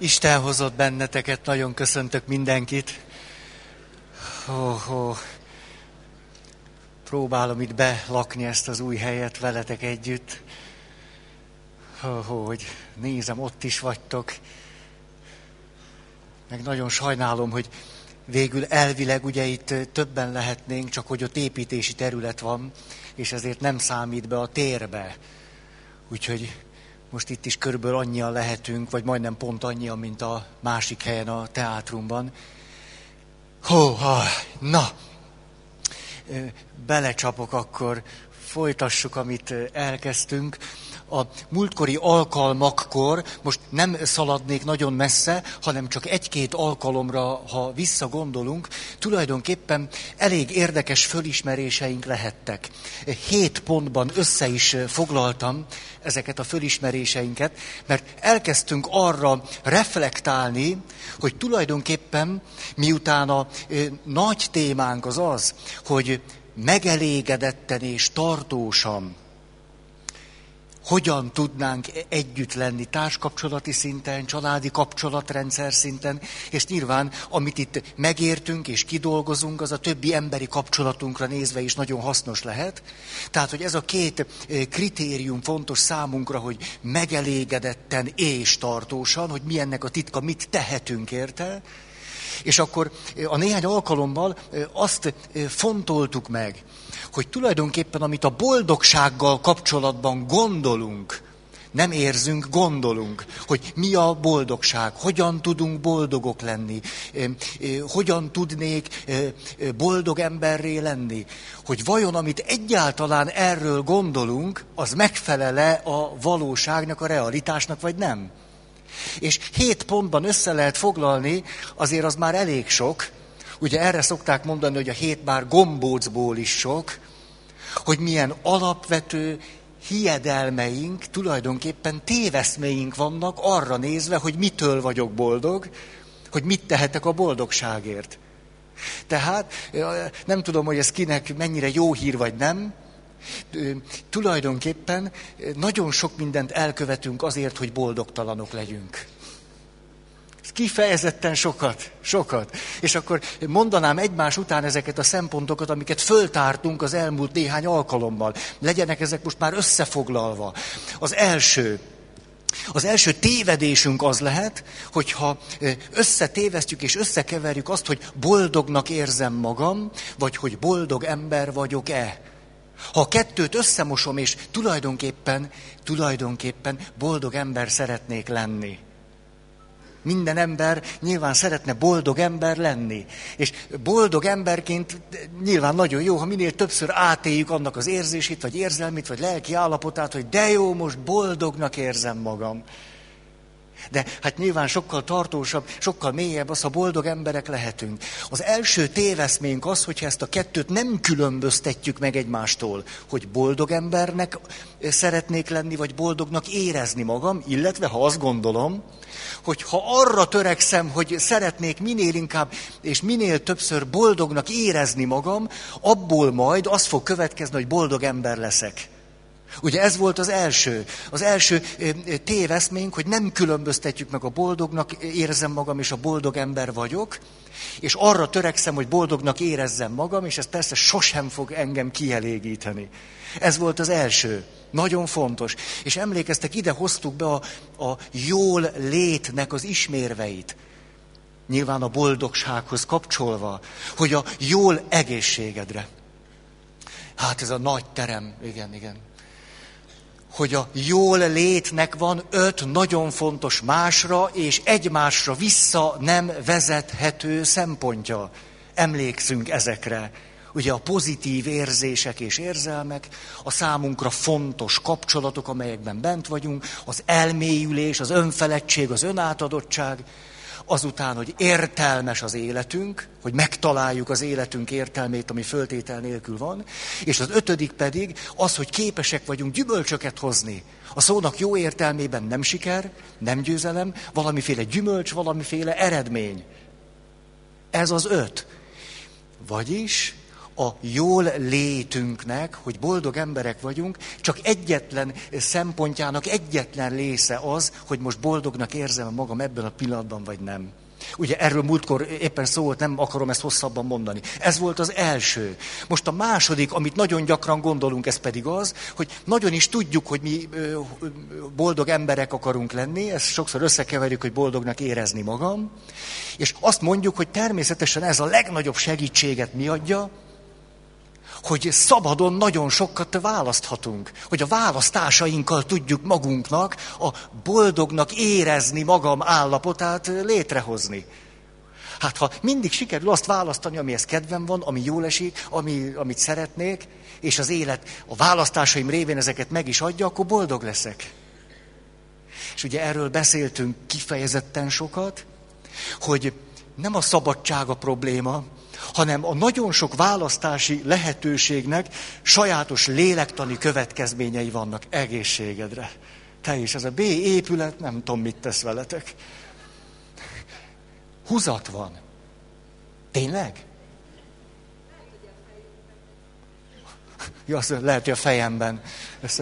Isten hozott benneteket, nagyon köszöntök mindenkit. Oh, oh. Próbálom itt belakni ezt az új helyet veletek együtt. Oh, oh, hogy nézem, ott is vagytok. Meg nagyon sajnálom, hogy végül elvileg ugye itt többen lehetnénk, csak hogy ott építési terület van, és ezért nem számít be a térbe. Úgyhogy most itt is körülbelül annyian lehetünk, vagy majdnem pont annyian, mint a másik helyen a teátrumban. Hó, ha, na, belecsapok akkor, folytassuk, amit elkezdtünk a múltkori alkalmakkor, most nem szaladnék nagyon messze, hanem csak egy-két alkalomra, ha visszagondolunk, tulajdonképpen elég érdekes fölismeréseink lehettek. Hét pontban össze is foglaltam ezeket a fölismeréseinket, mert elkezdtünk arra reflektálni, hogy tulajdonképpen miután a nagy témánk az az, hogy megelégedetten és tartósan hogyan tudnánk együtt lenni társkapcsolati szinten, családi kapcsolatrendszer szinten, és nyilván, amit itt megértünk és kidolgozunk, az a többi emberi kapcsolatunkra nézve is nagyon hasznos lehet. Tehát, hogy ez a két eh, kritérium fontos számunkra, hogy megelégedetten és tartósan, hogy mi ennek a titka, mit tehetünk érte, és akkor eh, a néhány alkalommal azt fontoltuk meg, hogy tulajdonképpen amit a boldogsággal kapcsolatban gondolunk, nem érzünk, gondolunk, hogy mi a boldogság, hogyan tudunk boldogok lenni, hogyan tudnék boldog emberré lenni, hogy vajon amit egyáltalán erről gondolunk, az megfelele a valóságnak, a realitásnak, vagy nem. És hét pontban össze lehet foglalni, azért az már elég sok, Ugye erre szokták mondani, hogy a hét bár gombócból is sok, hogy milyen alapvető hiedelmeink, tulajdonképpen téveszmeink vannak arra nézve, hogy mitől vagyok boldog, hogy mit tehetek a boldogságért. Tehát nem tudom, hogy ez kinek mennyire jó hír vagy nem, tulajdonképpen nagyon sok mindent elkövetünk azért, hogy boldogtalanok legyünk. Kifejezetten sokat, sokat. És akkor mondanám egymás után ezeket a szempontokat, amiket föltártunk az elmúlt néhány alkalommal. Legyenek ezek most már összefoglalva. Az első, az első tévedésünk az lehet, hogyha összetévesztjük és összekeverjük azt, hogy boldognak érzem magam, vagy hogy boldog ember vagyok-e. Ha a kettőt összemosom, és tulajdonképpen, tulajdonképpen boldog ember szeretnék lenni minden ember nyilván szeretne boldog ember lenni. És boldog emberként nyilván nagyon jó, ha minél többször átéljük annak az érzését, vagy érzelmét, vagy lelki állapotát, hogy de jó, most boldognak érzem magam. De hát nyilván sokkal tartósabb, sokkal mélyebb az, ha boldog emberek lehetünk. Az első téveszménk az, hogyha ezt a kettőt nem különböztetjük meg egymástól, hogy boldog embernek szeretnék lenni, vagy boldognak érezni magam, illetve ha azt gondolom, hogy ha arra törekszem, hogy szeretnék minél inkább és minél többször boldognak érezni magam, abból majd az fog következni, hogy boldog ember leszek. Ugye ez volt az első. Az első téveszménk, hogy nem különböztetjük meg a boldognak érzem magam, és a boldog ember vagyok, és arra törekszem, hogy boldognak érezzem magam, és ez persze sosem fog engem kielégíteni. Ez volt az első. Nagyon fontos. És emlékeztek, ide hoztuk be a, a jól létnek az ismérveit. Nyilván a boldogsághoz kapcsolva, hogy a jól egészségedre. Hát ez a nagy terem, igen, igen hogy a jól létnek van öt nagyon fontos másra és egymásra vissza nem vezethető szempontja. Emlékszünk ezekre. Ugye a pozitív érzések és érzelmek, a számunkra fontos kapcsolatok, amelyekben bent vagyunk, az elmélyülés, az önfeledtség, az önátadottság, azután, hogy értelmes az életünk, hogy megtaláljuk az életünk értelmét, ami föltétel nélkül van, és az ötödik pedig az, hogy képesek vagyunk gyümölcsöket hozni. A szónak jó értelmében nem siker, nem győzelem, valamiféle gyümölcs, valamiféle eredmény. Ez az öt. Vagyis a jól létünknek, hogy boldog emberek vagyunk, csak egyetlen szempontjának egyetlen része az, hogy most boldognak érzem magam ebben a pillanatban, vagy nem. Ugye erről múltkor éppen szó volt, nem akarom ezt hosszabban mondani. Ez volt az első. Most a második, amit nagyon gyakran gondolunk, ez pedig az, hogy nagyon is tudjuk, hogy mi boldog emberek akarunk lenni, ezt sokszor összekeverjük, hogy boldognak érezni magam, és azt mondjuk, hogy természetesen ez a legnagyobb segítséget mi adja, hogy szabadon nagyon sokat választhatunk, hogy a választásainkkal tudjuk magunknak a boldognak érezni magam állapotát létrehozni. Hát ha mindig sikerül azt választani, amihez kedvem van, ami jól esik, ami, amit szeretnék, és az élet a választásaim révén ezeket meg is adja, akkor boldog leszek. És ugye erről beszéltünk kifejezetten sokat, hogy nem a szabadság a probléma, hanem a nagyon sok választási lehetőségnek sajátos lélektani következményei vannak egészségedre. Te is, ez a B épület, nem tudom, mit tesz veletek. Húzat van. Tényleg? Ja, azt lehet, hogy a fejemben. Ez,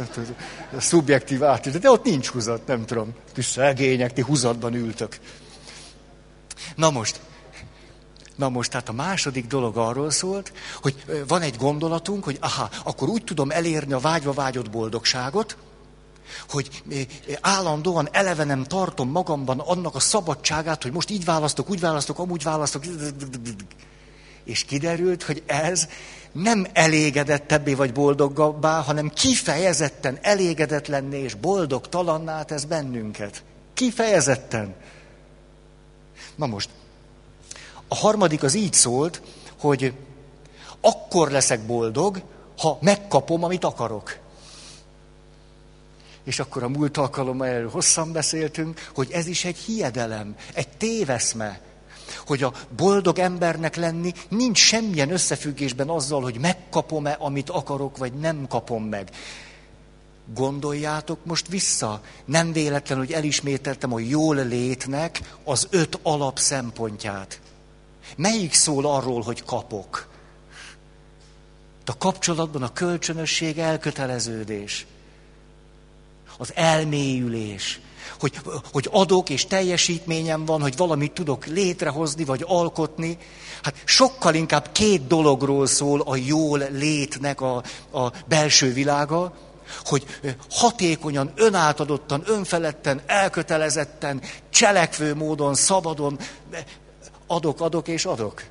ez szubjektív átület. De ott nincs húzat, nem tudom. Ti szegények, ti húzatban ültök. Na most, Na most, tehát a második dolog arról szólt, hogy van egy gondolatunk, hogy aha, akkor úgy tudom elérni a vágyva vágyott boldogságot, hogy állandóan elevenem tartom magamban annak a szabadságát, hogy most így választok, úgy választok, amúgy választok. És kiderült, hogy ez nem elégedettebbé vagy boldogabbá, hanem kifejezetten elégedetlenné és boldogtalanná tesz bennünket. Kifejezetten. Na most, a harmadik az így szólt, hogy akkor leszek boldog, ha megkapom, amit akarok. És akkor a múlt alkalommal erről hosszan beszéltünk, hogy ez is egy hiedelem, egy téveszme, hogy a boldog embernek lenni nincs semmilyen összefüggésben azzal, hogy megkapom-e, amit akarok, vagy nem kapom meg. Gondoljátok most vissza. Nem véletlen, hogy elismételtem a jól létnek az öt alapszempontját. Melyik szól arról, hogy kapok? A kapcsolatban a kölcsönösség, elköteleződés, az elmélyülés, hogy, hogy adok és teljesítményem van, hogy valamit tudok létrehozni vagy alkotni. Hát sokkal inkább két dologról szól a jól létnek a, a belső világa, hogy hatékonyan, önátadottan, önfeledten, elkötelezetten, cselekvő módon, szabadon adok, adok és adok.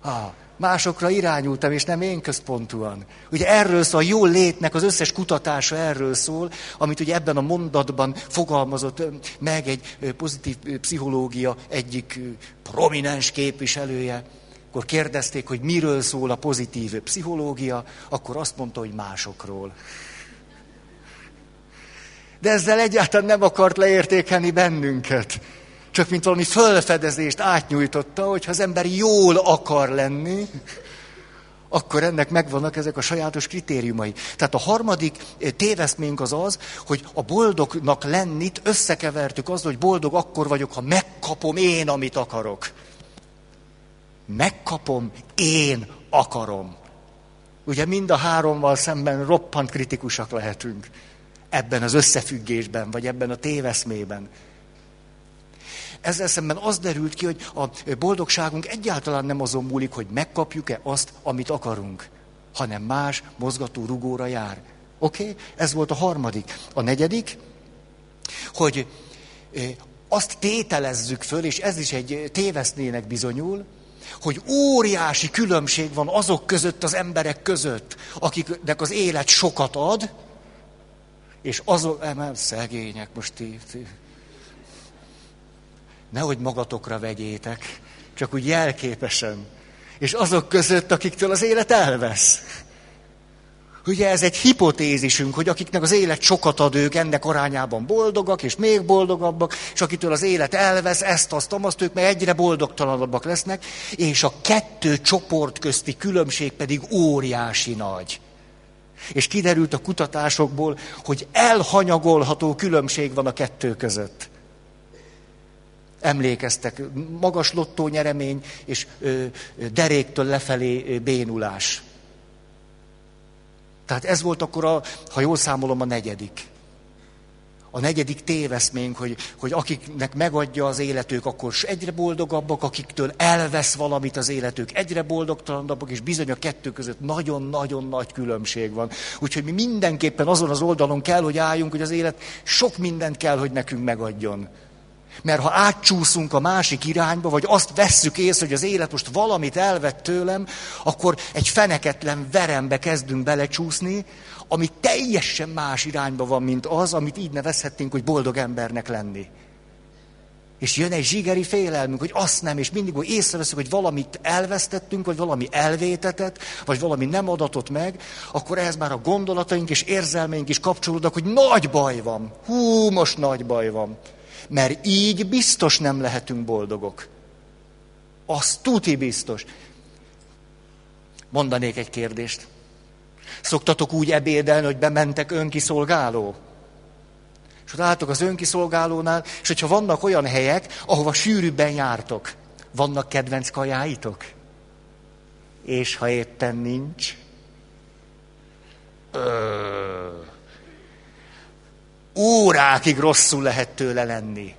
Ah, másokra irányultam, és nem én központúan. Ugye erről szól, a jó létnek az összes kutatása erről szól, amit ugye ebben a mondatban fogalmazott meg egy pozitív pszichológia egyik prominens képviselője. Akkor kérdezték, hogy miről szól a pozitív pszichológia, akkor azt mondta, hogy másokról. De ezzel egyáltalán nem akart leértékelni bennünket csak mint valami fölfedezést átnyújtotta, hogy ha az ember jól akar lenni, akkor ennek megvannak ezek a sajátos kritériumai. Tehát a harmadik eh, téveszménk az az, hogy a boldognak lennit összekevertük azzal, hogy boldog akkor vagyok, ha megkapom én, amit akarok. Megkapom, én akarom. Ugye mind a hárommal szemben roppant kritikusak lehetünk ebben az összefüggésben, vagy ebben a téveszmében. Ezzel szemben az derült ki, hogy a boldogságunk egyáltalán nem azon múlik, hogy megkapjuk-e azt, amit akarunk, hanem más mozgató rugóra jár. Oké? Okay? Ez volt a harmadik. A negyedik, hogy azt tételezzük föl, és ez is egy tévesznének bizonyul, hogy óriási különbség van azok között, az emberek között, akiknek az élet sokat ad, és azok, nem, szegények, most ti, ti, nehogy magatokra vegyétek, csak úgy jelképesen. És azok között, akiktől az élet elvesz. Ugye ez egy hipotézisünk, hogy akiknek az élet sokat ad, ők ennek arányában boldogak, és még boldogabbak, és akitől az élet elvesz, ezt, azt, azt, ők meg egyre boldogtalanabbak lesznek, és a kettő csoport közti különbség pedig óriási nagy. És kiderült a kutatásokból, hogy elhanyagolható különbség van a kettő között emlékeztek, magas lottó nyeremény és deréktől lefelé bénulás. Tehát ez volt akkor, a, ha jól számolom, a negyedik. A negyedik téveszménk, hogy, hogy akiknek megadja az életük, akkor egyre boldogabbak, akiktől elvesz valamit az életük, egyre boldogtalanabbak, és bizony a kettő között nagyon-nagyon nagy különbség van. Úgyhogy mi mindenképpen azon az oldalon kell, hogy álljunk, hogy az élet sok mindent kell, hogy nekünk megadjon. Mert ha átcsúszunk a másik irányba, vagy azt vesszük észre, hogy az élet most valamit elvett tőlem, akkor egy feneketlen verembe kezdünk belecsúszni, ami teljesen más irányba van, mint az, amit így nevezhetnénk, hogy boldog embernek lenni. És jön egy zsigeri félelmünk, hogy azt nem, és mindig, hogy észreveszünk, hogy valamit elvesztettünk, vagy valami elvétetett, vagy valami nem adatott meg, akkor ehhez már a gondolataink és érzelmeink is kapcsolódnak, hogy nagy baj van. Hú, most nagy baj van. Mert így biztos nem lehetünk boldogok. Az tuti biztos. Mondanék egy kérdést. Szoktatok úgy ebédelni, hogy bementek önkiszolgáló? És ott álltok az önkiszolgálónál, és hogyha vannak olyan helyek, ahova sűrűbben jártok, vannak kedvenc kajáitok? És ha éppen nincs? Ö... Órákig rosszul lehet tőle lenni.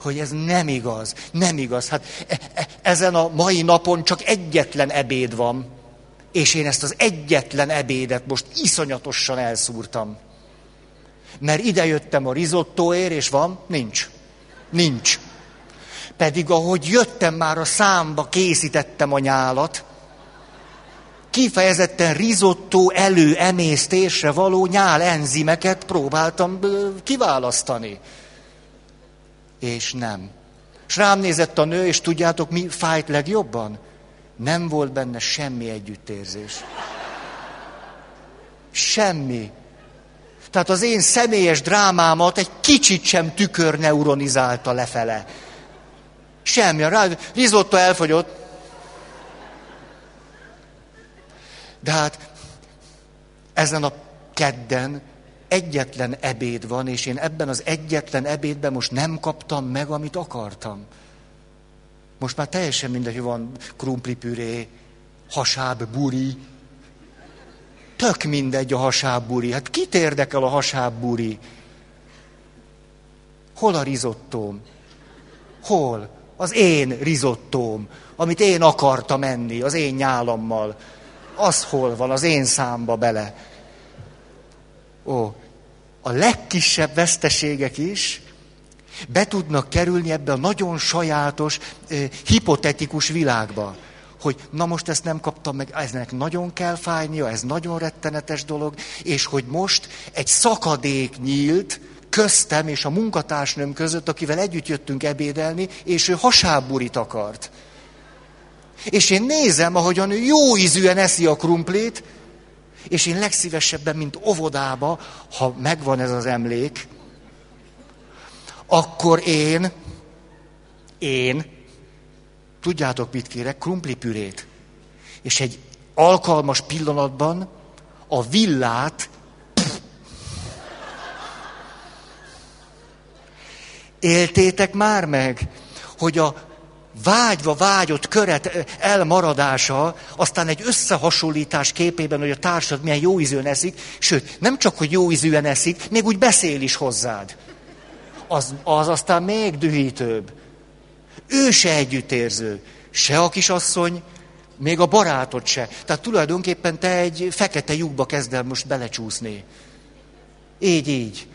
Hogy ez nem igaz, nem igaz. Hát e- e- ezen a mai napon csak egyetlen ebéd van és én ezt az egyetlen ebédet most iszonyatosan elszúrtam. Mert idejöttem a risottóért, és van? Nincs. Nincs. Pedig ahogy jöttem már a számba, készítettem a nyálat, kifejezetten rizottó elő emésztésre való nyál enzimeket próbáltam kiválasztani. És nem. És rám nézett a nő, és tudjátok, mi fájt legjobban? Nem volt benne semmi együttérzés. Semmi. Tehát az én személyes drámámat egy kicsit sem tükör neuronizálta lefele. Semmi. A risotto elfogyott. De hát ezen a kedden egyetlen ebéd van, és én ebben az egyetlen ebédben most nem kaptam meg, amit akartam. Most már teljesen mindegy, van krumplipüré, hasáb, buri. Tök mindegy a hasáb, buri. Hát kit érdekel a hasáb, buri? Hol a rizottóm? Hol? Az én rizottóm, amit én akartam enni, az én nyálammal. Az hol van, az én számba bele. Ó, a legkisebb veszteségek is be tudnak kerülni ebbe a nagyon sajátos, hipotetikus világba. Hogy na most ezt nem kaptam meg, eznek nagyon kell fájnia, ez nagyon rettenetes dolog, és hogy most egy szakadék nyílt köztem és a munkatársnőm között, akivel együtt jöttünk ebédelni, és ő hasábburit akart. És én nézem, ahogyan ő jó ízűen eszi a krumplit, és én legszívesebben, mint óvodába, ha megvan ez az emlék, akkor én, én, tudjátok mit kérek, krumplipürét. És egy alkalmas pillanatban a villát éltétek már meg, hogy a vágyva vágyott köret elmaradása, aztán egy összehasonlítás képében, hogy a társad milyen jó ízűen eszik, sőt, nem csak, hogy jó ízűen eszik, még úgy beszél is hozzád az, az aztán még dühítőbb. Ő se együttérző, se a kisasszony, még a barátod se. Tehát tulajdonképpen te egy fekete lyukba kezd el most belecsúszni. Így, így.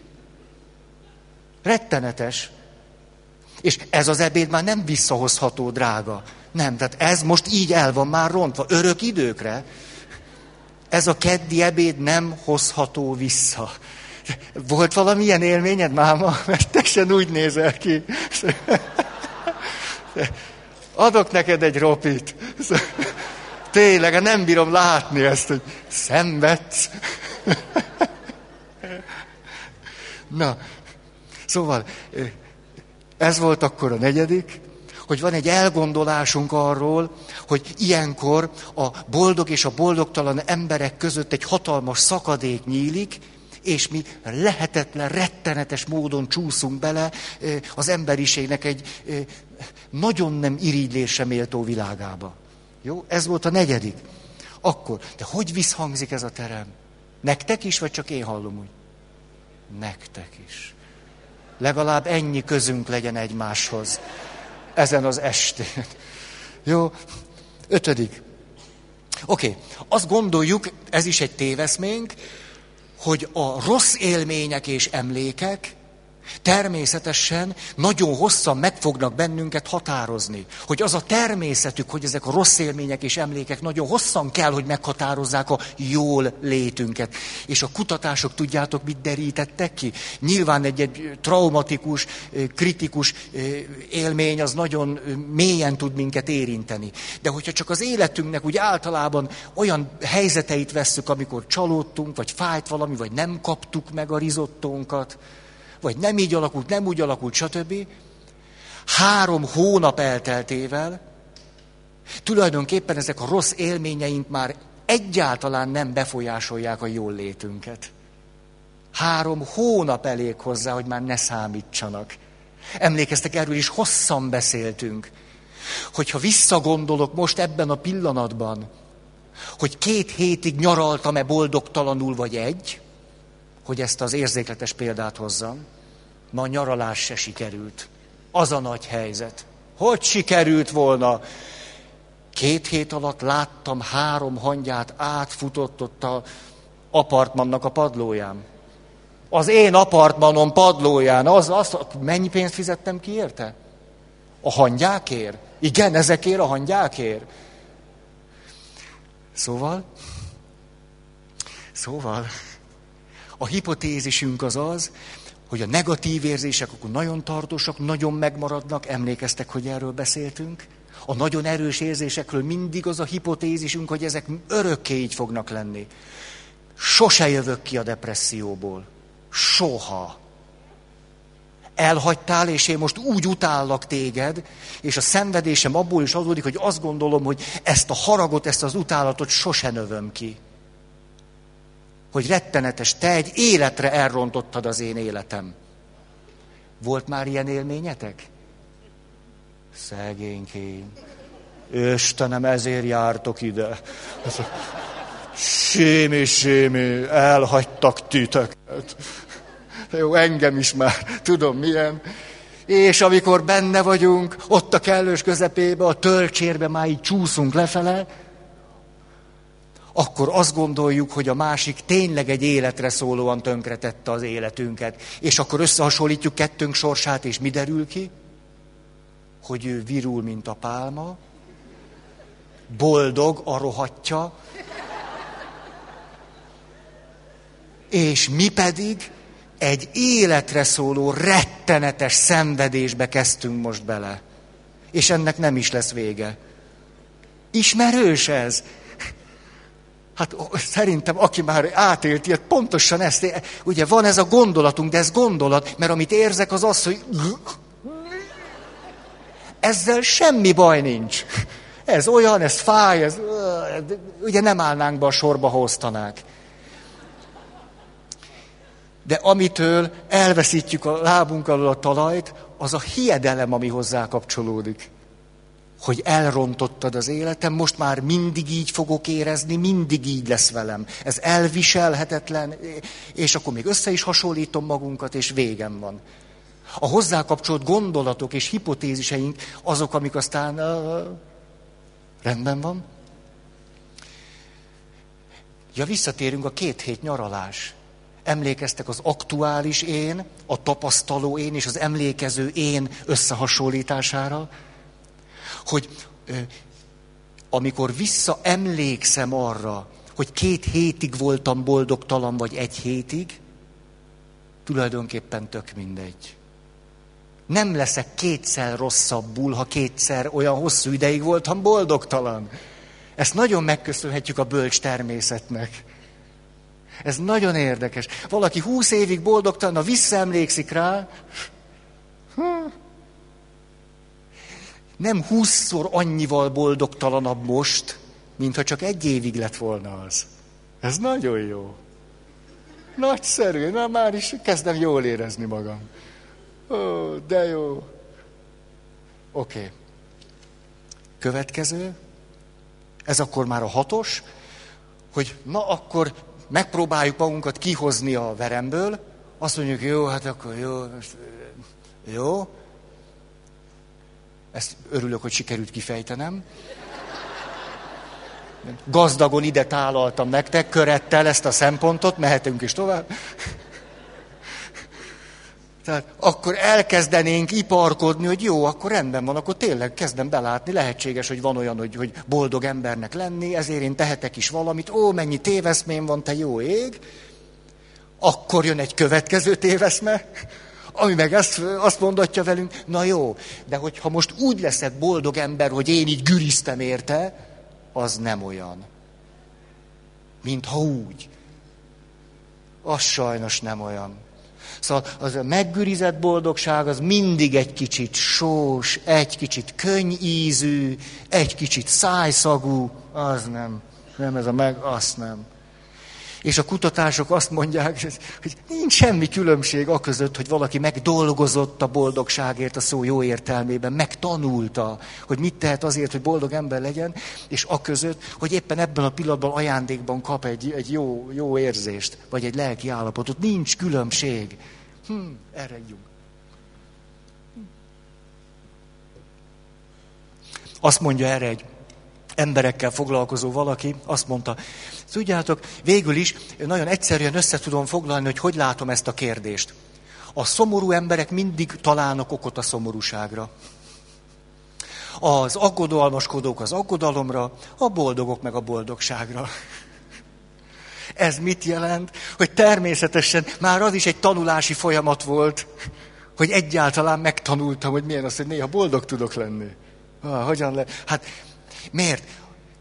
Rettenetes. És ez az ebéd már nem visszahozható, drága. Nem, tehát ez most így el van már rontva, örök időkre. Ez a keddi ebéd nem hozható vissza. Volt valamilyen élményed, máma? Mert te sem úgy nézel ki. Adok neked egy ropit. Tényleg, nem bírom látni ezt, hogy szenvedsz. Na, szóval ez volt akkor a negyedik, hogy van egy elgondolásunk arról, hogy ilyenkor a boldog és a boldogtalan emberek között egy hatalmas szakadék nyílik, és mi lehetetlen, rettenetes módon csúszunk bele az emberiségnek egy nagyon nem irigylésre méltó világába. Jó? Ez volt a negyedik. Akkor, de hogy visszhangzik ez a terem? Nektek is, vagy csak én hallom úgy? Nektek is. Legalább ennyi közünk legyen egymáshoz ezen az estén. Jó? Ötödik. Oké, okay. azt gondoljuk, ez is egy téveszménk, hogy a rossz élmények és emlékek Természetesen nagyon hosszan meg fognak bennünket határozni. Hogy az a természetük, hogy ezek a rossz élmények és emlékek nagyon hosszan kell, hogy meghatározzák a jól létünket. És a kutatások tudjátok, mit derítettek ki? Nyilván egy, egy traumatikus, kritikus élmény az nagyon mélyen tud minket érinteni. De hogyha csak az életünknek úgy általában olyan helyzeteit vesszük, amikor csalódtunk, vagy fájt valami, vagy nem kaptuk meg a rizottónkat, vagy nem így alakult, nem úgy alakult, stb. Három hónap elteltével tulajdonképpen ezek a rossz élményeink már egyáltalán nem befolyásolják a jól létünket. Három hónap elég hozzá, hogy már ne számítsanak. Emlékeztek, erről is hosszan beszéltünk. Hogyha visszagondolok most ebben a pillanatban, hogy két hétig nyaraltam-e boldogtalanul vagy egy, hogy ezt az érzékletes példát hozzam, ma a nyaralás se sikerült. Az a nagy helyzet. Hogy sikerült volna? Két hét alatt láttam három hangyát átfutott ott a apartmannak a padlóján. Az én apartmanom padlóján. Az, az, mennyi pénzt fizettem ki érte? A hangyákért? Igen, ezekért a hangyákért. Szóval, szóval, a hipotézisünk az az, hogy a negatív érzések akkor nagyon tartósak, nagyon megmaradnak, emlékeztek, hogy erről beszéltünk. A nagyon erős érzésekről mindig az a hipotézisünk, hogy ezek örökké így fognak lenni. Sose jövök ki a depresszióból. Soha. Elhagytál, és én most úgy utállak téged, és a szenvedésem abból is adódik, hogy azt gondolom, hogy ezt a haragot, ezt az utálatot sose növöm ki hogy rettenetes, te egy életre elrontottad az én életem. Volt már ilyen élményetek? Szegénykém. Istenem, ezért jártok ide. Sémi, sémi, elhagytak titeket. Jó, engem is már, tudom milyen. És amikor benne vagyunk, ott a kellős közepébe, a tölcsérbe már így csúszunk lefele, akkor azt gondoljuk, hogy a másik tényleg egy életre szólóan tönkretette az életünket. És akkor összehasonlítjuk kettőnk sorsát, és mi derül ki? Hogy ő virul, mint a pálma, boldog a rohatja, és mi pedig egy életre szóló, rettenetes szenvedésbe kezdtünk most bele. És ennek nem is lesz vége. Ismerős ez? Hát szerintem, aki már átélt ilyet, pontosan ezt, ugye van ez a gondolatunk, de ez gondolat, mert amit érzek az az, hogy ezzel semmi baj nincs. Ez olyan, ez fáj, ez, ugye nem állnánk be a sorba, hoztanák. De amitől elveszítjük a lábunk alól a talajt, az a hiedelem, ami hozzá kapcsolódik hogy elrontottad az életem, most már mindig így fogok érezni, mindig így lesz velem. Ez elviselhetetlen, és akkor még össze is hasonlítom magunkat, és végem van. A hozzá kapcsolt gondolatok és hipotéziseink azok, amik aztán uh, rendben van. Ja, visszatérünk a két hét nyaralás. Emlékeztek az aktuális én, a tapasztaló én és az emlékező én összehasonlítására? Hogy amikor visszaemlékszem arra, hogy két hétig voltam boldogtalan, vagy egy hétig, tulajdonképpen tök mindegy. Nem leszek kétszer rosszabbul, ha kétszer olyan hosszú ideig voltam boldogtalan. Ezt nagyon megköszönhetjük a bölcs természetnek. Ez nagyon érdekes. Valaki húsz évig boldogtalan, ha visszaemlékszik rá, hm, nem húszszor annyival boldogtalanabb most, mintha csak egy évig lett volna az. Ez nagyon jó. Nagyszerű, na már is kezdem jól érezni magam. Ó, de jó. Oké. Okay. Következő. Ez akkor már a hatos. hogy na akkor megpróbáljuk magunkat kihozni a veremből, azt mondjuk, jó, hát akkor jó, jó. Ezt örülök, hogy sikerült kifejtenem. Gazdagon ide tálaltam nektek, körettel ezt a szempontot, mehetünk is tovább. Tehát akkor elkezdenénk iparkodni, hogy jó, akkor rendben van, akkor tényleg kezdem belátni, lehetséges, hogy van olyan, hogy, hogy boldog embernek lenni, ezért én tehetek is valamit, ó, mennyi téveszmém van, te jó ég. Akkor jön egy következő téveszme, ami meg ezt, azt mondatja velünk, na jó, de hogyha most úgy leszek boldog ember, hogy én így güriztem érte, az nem olyan. Mintha úgy. Az sajnos nem olyan. Szóval az a meggürizett boldogság az mindig egy kicsit sós, egy kicsit könnyízű, egy kicsit szájszagú, az nem. Nem ez a meg, azt nem. És a kutatások azt mondják, hogy nincs semmi különbség a között, hogy valaki megdolgozott a boldogságért a szó jó értelmében, megtanulta, hogy mit tehet azért, hogy boldog ember legyen, és a között, hogy éppen ebben a pillanatban ajándékban kap egy, egy jó, jó érzést, vagy egy lelki állapotot. Nincs különbség. Hm, erre hm. Azt mondja erre egy emberekkel foglalkozó valaki, azt mondta, tudjátok, végül is nagyon egyszerűen össze tudom foglalni, hogy hogy látom ezt a kérdést. A szomorú emberek mindig találnak okot a szomorúságra. Az aggodalmaskodók az aggodalomra, a boldogok meg a boldogságra. Ez mit jelent? Hogy természetesen már az is egy tanulási folyamat volt, hogy egyáltalán megtanultam, hogy milyen az, hogy néha boldog tudok lenni. Ah, hogyan le? Hát miért?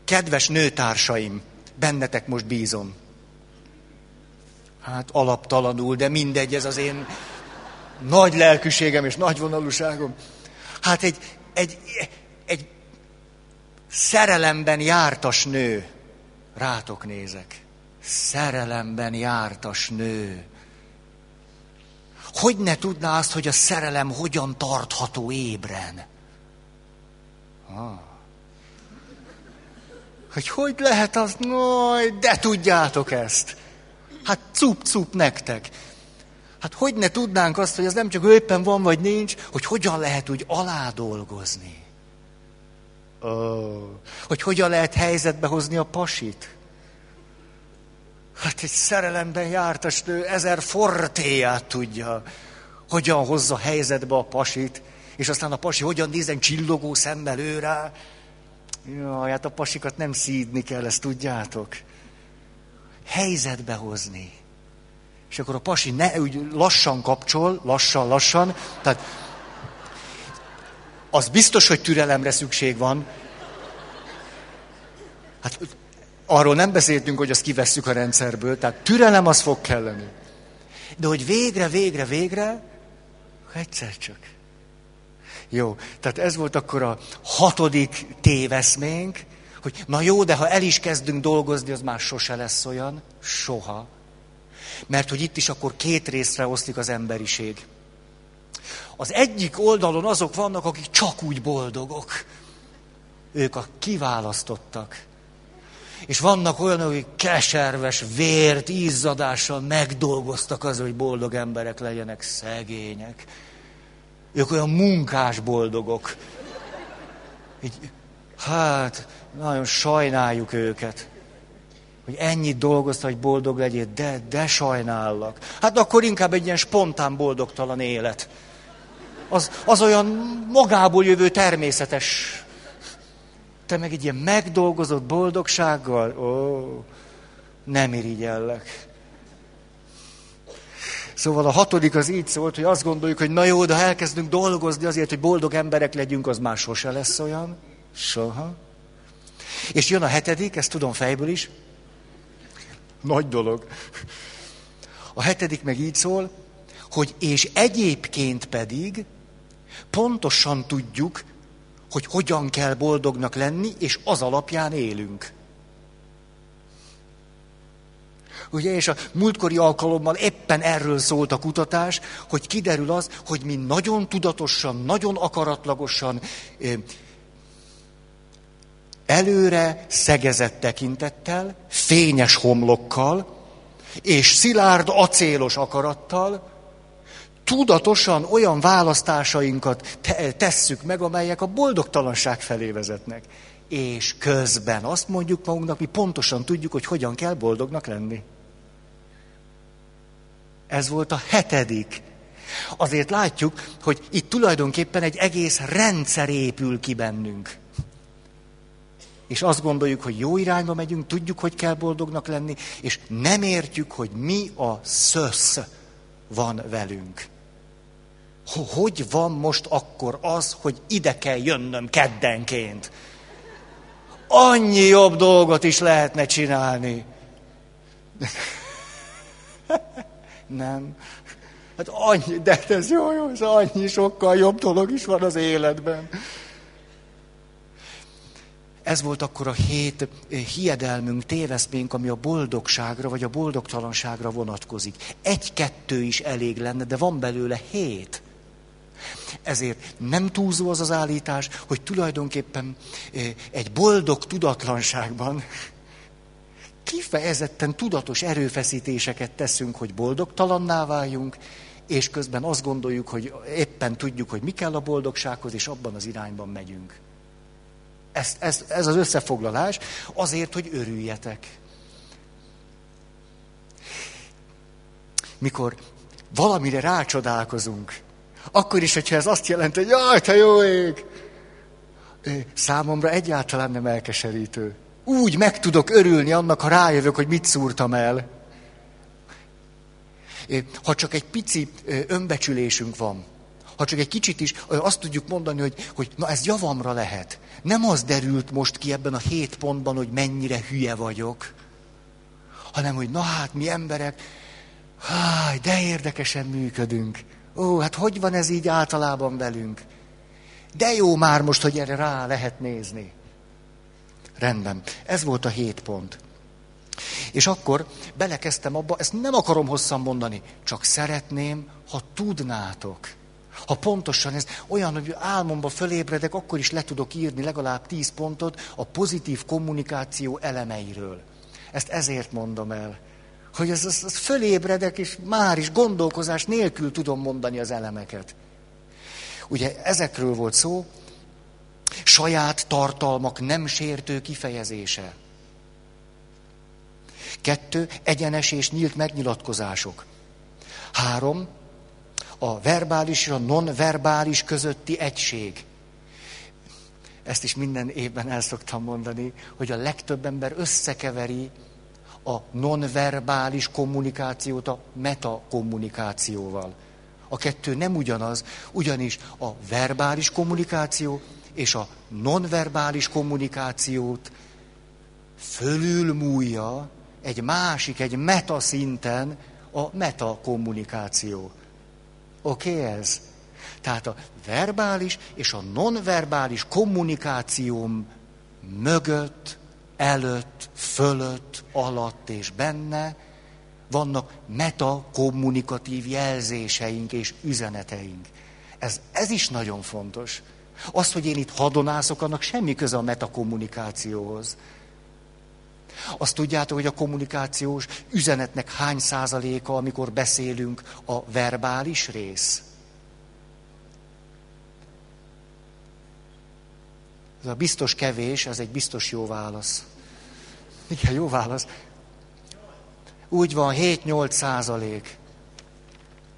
Kedves nőtársaim, bennetek most bízom. Hát alaptalanul, de mindegy, ez az én nagy lelkűségem és nagy vonalúságom. Hát egy, egy, egy szerelemben jártas nő, rátok nézek szerelemben jártas nő. Hogy ne tudná azt, hogy a szerelem hogyan tartható ébren? Ah. Hogy hogy lehet az, noj, de tudjátok ezt. Hát cup-cup nektek. Hát hogy ne tudnánk azt, hogy ez nem csak éppen van vagy nincs, hogy hogyan lehet úgy aládolgozni. Oh. Hogy hogyan lehet helyzetbe hozni a pasit. Hát egy szerelemben jártas nő ezer fortéját tudja, hogyan hozza helyzetbe a pasit, és aztán a pasi hogyan nézen csillogó szemmel ő. Jaj, hát a pasikat nem szídni kell, ezt tudjátok. Helyzetbe hozni. És akkor a pasi ne úgy lassan kapcsol, lassan, lassan. Tehát az biztos, hogy türelemre szükség van. Hát Arról nem beszéltünk, hogy azt kivesszük a rendszerből, tehát türelem az fog kelleni. De hogy végre, végre, végre, egyszer csak. Jó, tehát ez volt akkor a hatodik téveszménk, hogy na jó, de ha el is kezdünk dolgozni, az már sose lesz olyan. Soha. Mert hogy itt is akkor két részre oszlik az emberiség. Az egyik oldalon azok vannak, akik csak úgy boldogok. Ők a kiválasztottak. És vannak olyanok, akik keserves, vért, izzadással megdolgoztak az, hogy boldog emberek legyenek, szegények. Ők olyan munkás boldogok. Így, hát, nagyon sajnáljuk őket. Hogy ennyit dolgozta, hogy boldog legyél, de, de sajnállak. Hát akkor inkább egy ilyen spontán boldogtalan élet. Az, az olyan magából jövő természetes te meg egy ilyen megdolgozott boldogsággal, ó, nem irigyellek. Szóval a hatodik az így szólt, hogy azt gondoljuk, hogy na jó, de ha elkezdünk dolgozni azért, hogy boldog emberek legyünk, az már sose lesz olyan. Soha. És jön a hetedik, ezt tudom fejből is. Nagy dolog. A hetedik meg így szól, hogy és egyébként pedig pontosan tudjuk, hogy hogyan kell boldognak lenni, és az alapján élünk. Ugye, és a múltkori alkalommal éppen erről szólt a kutatás, hogy kiderül az, hogy mi nagyon tudatosan, nagyon akaratlagosan előre szegezett tekintettel, fényes homlokkal, és szilárd acélos akarattal, tudatosan olyan választásainkat te- tesszük meg, amelyek a boldogtalanság felé vezetnek. És közben azt mondjuk magunknak, mi pontosan tudjuk, hogy hogyan kell boldognak lenni. Ez volt a hetedik. Azért látjuk, hogy itt tulajdonképpen egy egész rendszer épül ki bennünk. És azt gondoljuk, hogy jó irányba megyünk, tudjuk, hogy kell boldognak lenni, és nem értjük, hogy mi a szösz van velünk. Hogy van most akkor az, hogy ide kell jönnöm keddenként? Annyi jobb dolgot is lehetne csinálni. Nem. Hát annyi, de ez jó, jó, ez annyi sokkal jobb dolog is van az életben. Ez volt akkor a hét hiedelmünk, téveszménk, ami a boldogságra vagy a boldogtalanságra vonatkozik. Egy-kettő is elég lenne, de van belőle hét. Ezért nem túlzó az az állítás, hogy tulajdonképpen egy boldog tudatlanságban kifejezetten tudatos erőfeszítéseket teszünk, hogy boldogtalanná váljunk, és közben azt gondoljuk, hogy éppen tudjuk, hogy mi kell a boldogsághoz, és abban az irányban megyünk. Ez, ez, ez az összefoglalás azért, hogy örüljetek. Mikor valamire rácsodálkozunk, akkor is, hogyha ez azt jelenti, hogy jaj, te jó ég! Számomra egyáltalán nem elkeserítő. Úgy meg tudok örülni annak, ha rájövök, hogy mit szúrtam el. Ha csak egy pici önbecsülésünk van, ha csak egy kicsit is azt tudjuk mondani, hogy, hogy na ez javamra lehet. Nem az derült most ki ebben a hét pontban, hogy mennyire hülye vagyok, hanem hogy na hát mi emberek, háj, de érdekesen működünk. Ó, hát hogy van ez így általában velünk? De jó már most, hogy erre rá lehet nézni. Rendben. Ez volt a hét pont. És akkor belekezdtem abba, ezt nem akarom hosszan mondani, csak szeretném, ha tudnátok. Ha pontosan ez olyan, hogy álmomba fölébredek, akkor is le tudok írni legalább tíz pontot a pozitív kommunikáció elemeiről. Ezt ezért mondom el. Hogy ez, ez, ez fölébredek, és már is gondolkozás nélkül tudom mondani az elemeket. Ugye ezekről volt szó, saját tartalmak nem sértő kifejezése. Kettő, egyenes és nyílt megnyilatkozások. Három, a verbális és a non-verbális közötti egység. Ezt is minden évben el szoktam mondani, hogy a legtöbb ember összekeveri a nonverbális kommunikációt a metakommunikációval. A kettő nem ugyanaz, ugyanis a verbális kommunikáció és a nonverbális kommunikációt fölülmúlja egy másik, egy meta szinten a metakommunikáció. Oké okay, ez? Tehát a verbális és a nonverbális kommunikációm mögött, előtt, fölött, alatt és benne vannak metakommunikatív jelzéseink és üzeneteink. Ez, ez is nagyon fontos. Az, hogy én itt hadonászok, annak semmi köze a metakommunikációhoz. Azt tudjátok, hogy a kommunikációs üzenetnek hány százaléka, amikor beszélünk, a verbális rész? Ez a biztos kevés, ez egy biztos jó válasz. Igen, jó válasz. Úgy van, 7-8 százalék.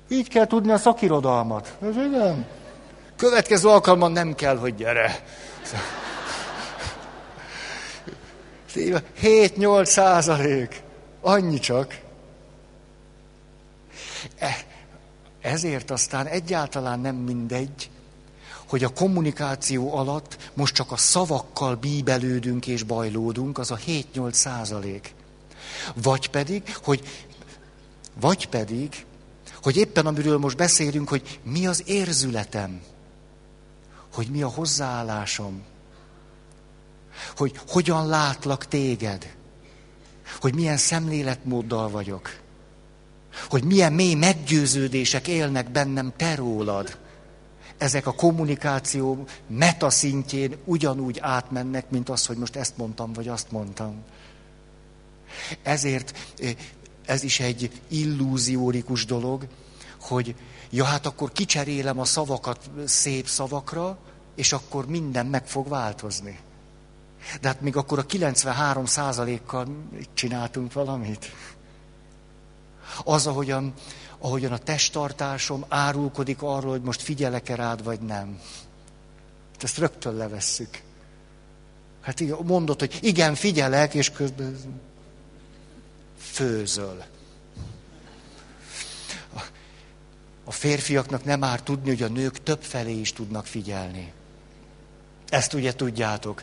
Így kell tudni a szakirodalmat. Ez igen. Következő alkalommal nem kell, hogy gyere. 7-8 százalék. Annyi csak. E, ezért aztán egyáltalán nem mindegy, hogy a kommunikáció alatt most csak a szavakkal bíbelődünk és bajlódunk, az a 7-8 százalék. Vagy pedig, hogy, vagy pedig, hogy éppen amiről most beszélünk, hogy mi az érzületem, hogy mi a hozzáállásom, hogy hogyan látlak téged, hogy milyen szemléletmóddal vagyok, hogy milyen mély meggyőződések élnek bennem te rólad. ezek a kommunikáció metaszintjén ugyanúgy átmennek, mint az, hogy most ezt mondtam, vagy azt mondtam. Ezért ez is egy illúziórikus dolog, hogy ja, hát akkor kicserélem a szavakat szép szavakra, és akkor minden meg fog változni. De hát még akkor a 93 százalékkal csináltunk valamit. Az, ahogyan, ahogyan a testtartásom árulkodik arról, hogy most figyelek-e rád, vagy nem. Ezt rögtön levesszük. Hát mondod, hogy igen, figyelek, és közben főzöl. A férfiaknak nem már tudni, hogy a nők több felé is tudnak figyelni. Ezt ugye tudjátok.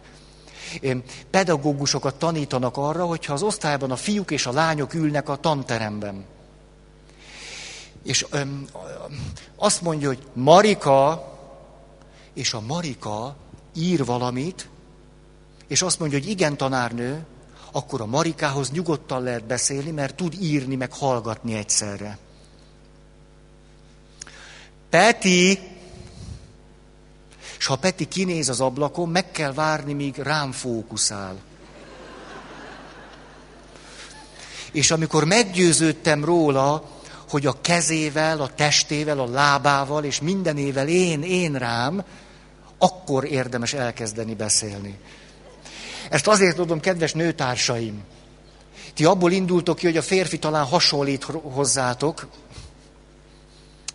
Pedagógusokat tanítanak arra, hogyha az osztályban a fiúk és a lányok ülnek a tanteremben. És öm, azt mondja, hogy Marika, és a Marika ír valamit, és azt mondja, hogy igen, tanárnő, akkor a Marikához nyugodtan lehet beszélni, mert tud írni, meg hallgatni egyszerre. Peti! És ha Peti kinéz az ablakon, meg kell várni, míg rám fókuszál. És amikor meggyőződtem róla, hogy a kezével, a testével, a lábával és mindenével én, én rám, akkor érdemes elkezdeni beszélni. Ezt azért tudom, kedves nőtársaim. Ti abból indultok ki, hogy a férfi talán hasonlít hozzátok,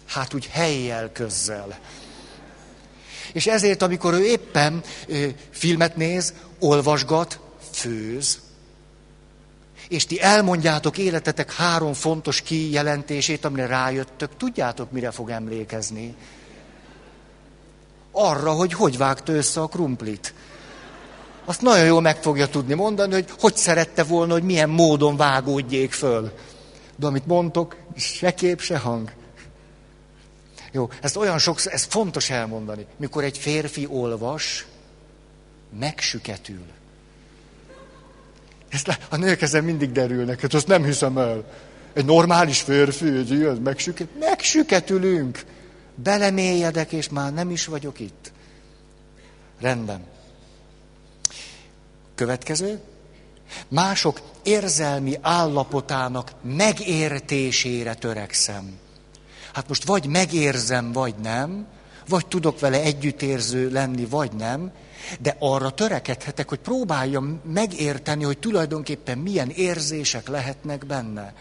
hát úgy helyjel, közzel. És ezért, amikor ő éppen ö, filmet néz, olvasgat, főz, és ti elmondjátok életetek három fontos kijelentését, amire rájöttök, tudjátok, mire fog emlékezni? Arra, hogy hogy vágta össze a krumplit azt nagyon jól meg fogja tudni mondani, hogy hogy szerette volna, hogy milyen módon vágódjék föl. De amit mondtok, se kép, se hang. Jó, ezt olyan sokszor, ez fontos elmondani. Mikor egy férfi olvas, megsüketül. Ezt a nők ezen mindig derülnek, hát azt nem hiszem el. Egy normális férfi, egy ilyen, megsüket, megsüketülünk. Belemélyedek, és már nem is vagyok itt. Rendben. Következő. Mások érzelmi állapotának megértésére törekszem. Hát most vagy megérzem, vagy nem, vagy tudok vele együttérző lenni, vagy nem, de arra törekedhetek, hogy próbáljam megérteni, hogy tulajdonképpen milyen érzések lehetnek benne.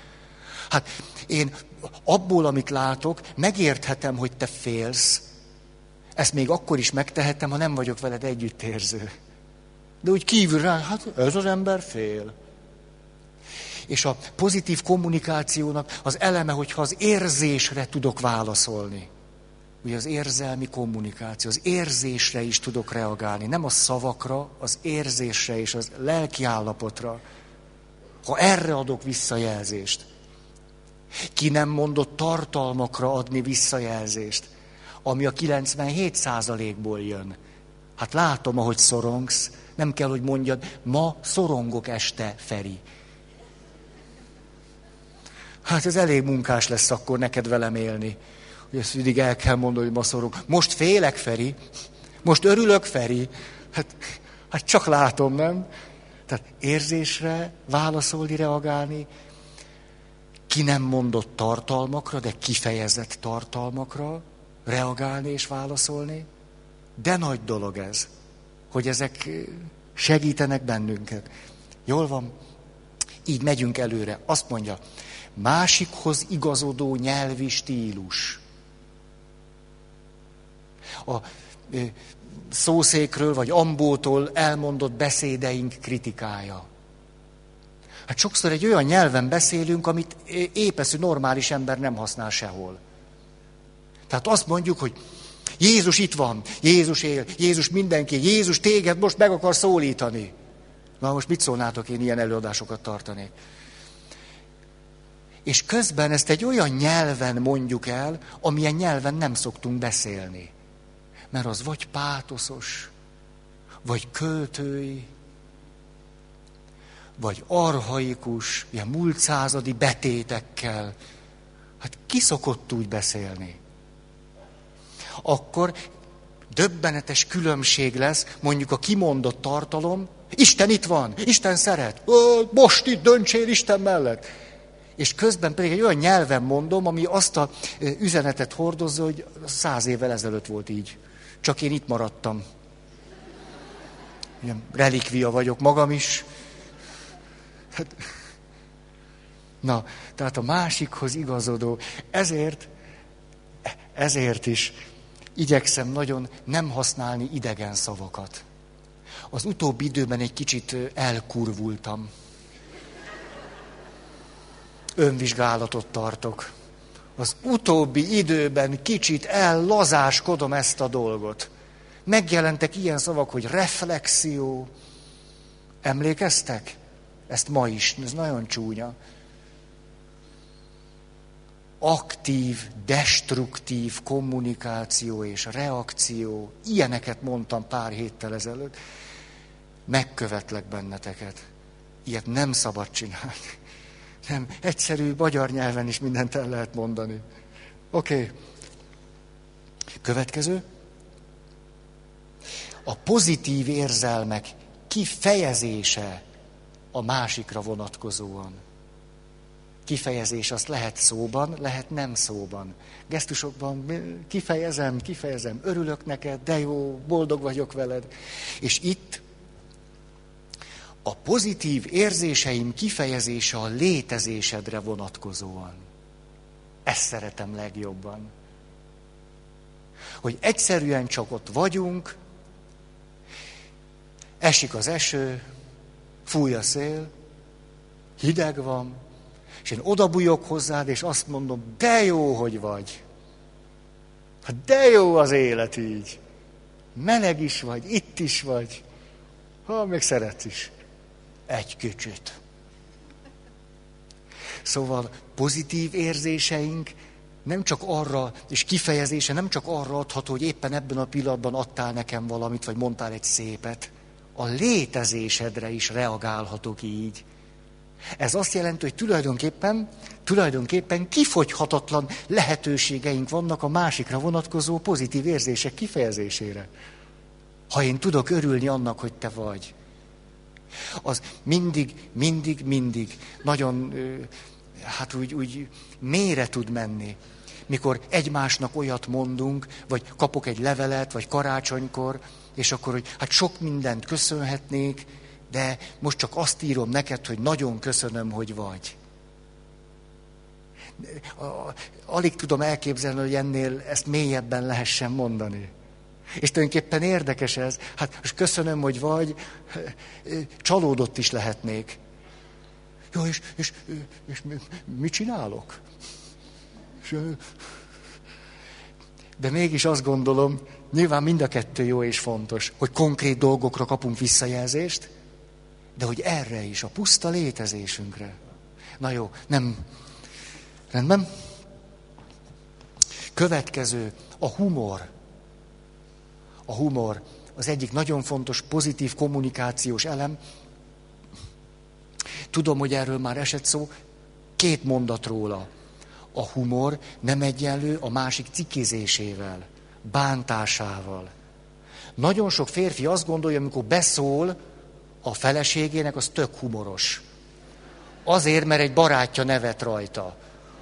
Hát én abból, amit látok, megérthetem, hogy te félsz. Ezt még akkor is megtehetem, ha nem vagyok veled együttérző. De úgy kívülre, hát ez az ember fél. És a pozitív kommunikációnak az eleme, hogyha az érzésre tudok válaszolni. Ugye az érzelmi kommunikáció, az érzésre is tudok reagálni, nem a szavakra, az érzésre és az lelki állapotra. Ha erre adok visszajelzést, ki nem mondott tartalmakra adni visszajelzést, ami a 97%-ból jön. Hát látom, ahogy szorongsz, nem kell, hogy mondjad, ma szorongok este, Feri. Hát ez elég munkás lesz akkor neked velem élni. Hogy ezt mindig el kell mondani, hogy ma szorong. Most félek, Feri. Most örülök, Feri. Hát, hát csak látom, nem? Tehát érzésre válaszolni, reagálni, ki nem mondott tartalmakra, de kifejezett tartalmakra reagálni és válaszolni. De nagy dolog ez hogy ezek segítenek bennünket. Jól van? Így megyünk előre. Azt mondja, másikhoz igazodó nyelvi stílus. A szószékről vagy ambótól elmondott beszédeink kritikája. Hát sokszor egy olyan nyelven beszélünk, amit épeszű normális ember nem használ sehol. Tehát azt mondjuk, hogy Jézus itt van, Jézus él, Jézus mindenki, Jézus téged most meg akar szólítani. Na most mit szólnátok, én ilyen előadásokat tartanék? És közben ezt egy olyan nyelven mondjuk el, amilyen nyelven nem szoktunk beszélni. Mert az vagy pátoszos, vagy költői, vagy arhaikus, ilyen múlt századi betétekkel. Hát ki szokott úgy beszélni? akkor döbbenetes különbség lesz mondjuk a kimondott tartalom, Isten itt van, Isten szeret, most itt döntsél Isten mellett. És közben pedig egy olyan nyelven mondom, ami azt a üzenetet hordozza, hogy száz évvel ezelőtt volt így. Csak én itt maradtam. Ilyen relikvia vagyok magam is. Hát, na, tehát a másikhoz igazodó. Ezért, ezért is igyekszem nagyon nem használni idegen szavakat. Az utóbbi időben egy kicsit elkurvultam. Önvizsgálatot tartok. Az utóbbi időben kicsit ellazáskodom ezt a dolgot. Megjelentek ilyen szavak, hogy reflexió. Emlékeztek? Ezt ma is, ez nagyon csúnya. Aktív, destruktív kommunikáció és reakció. Ilyeneket mondtam pár héttel ezelőtt. Megkövetlek benneteket. Ilyet nem szabad csinálni. Nem, egyszerű magyar nyelven is mindent el lehet mondani. Oké. Okay. Következő. A pozitív érzelmek kifejezése a másikra vonatkozóan. Kifejezés azt lehet szóban, lehet nem szóban. Gesztusokban kifejezem, kifejezem, örülök neked, de jó, boldog vagyok veled. És itt a pozitív érzéseim kifejezése a létezésedre vonatkozóan. Ezt szeretem legjobban. Hogy egyszerűen csak ott vagyunk, esik az eső, fúj a szél, hideg van, és én odabújok hozzád, és azt mondom, de jó, hogy vagy. Hát de jó az élet így. Meleg is vagy, itt is vagy. Ha, még szeretsz is. Egy kicsit. Szóval pozitív érzéseink nem csak arra, és kifejezése nem csak arra adható, hogy éppen ebben a pillanatban adtál nekem valamit, vagy mondtál egy szépet. A létezésedre is reagálhatok így. Ez azt jelenti, hogy tulajdonképpen, tulajdonképpen kifogyhatatlan lehetőségeink vannak a másikra vonatkozó pozitív érzések kifejezésére. Ha én tudok örülni annak, hogy te vagy az mindig, mindig, mindig nagyon, hát úgy, úgy mélyre tud menni. Mikor egymásnak olyat mondunk, vagy kapok egy levelet, vagy karácsonykor, és akkor, hogy hát sok mindent köszönhetnék, de most csak azt írom neked, hogy nagyon köszönöm, hogy vagy. Alig tudom elképzelni, hogy ennél ezt mélyebben lehessen mondani. És tulajdonképpen érdekes ez. Hát most köszönöm, hogy vagy, csalódott is lehetnék. Jó, és, és, és mit csinálok? De mégis azt gondolom, nyilván mind a kettő jó és fontos, hogy konkrét dolgokra kapunk visszajelzést, de hogy erre is, a puszta létezésünkre. Na jó, nem. Rendben? Következő, a humor a humor az egyik nagyon fontos pozitív kommunikációs elem. Tudom, hogy erről már esett szó, két mondat róla. A humor nem egyenlő a másik cikizésével, bántásával. Nagyon sok férfi azt gondolja, amikor beszól a feleségének, az tök humoros. Azért, mert egy barátja nevet rajta,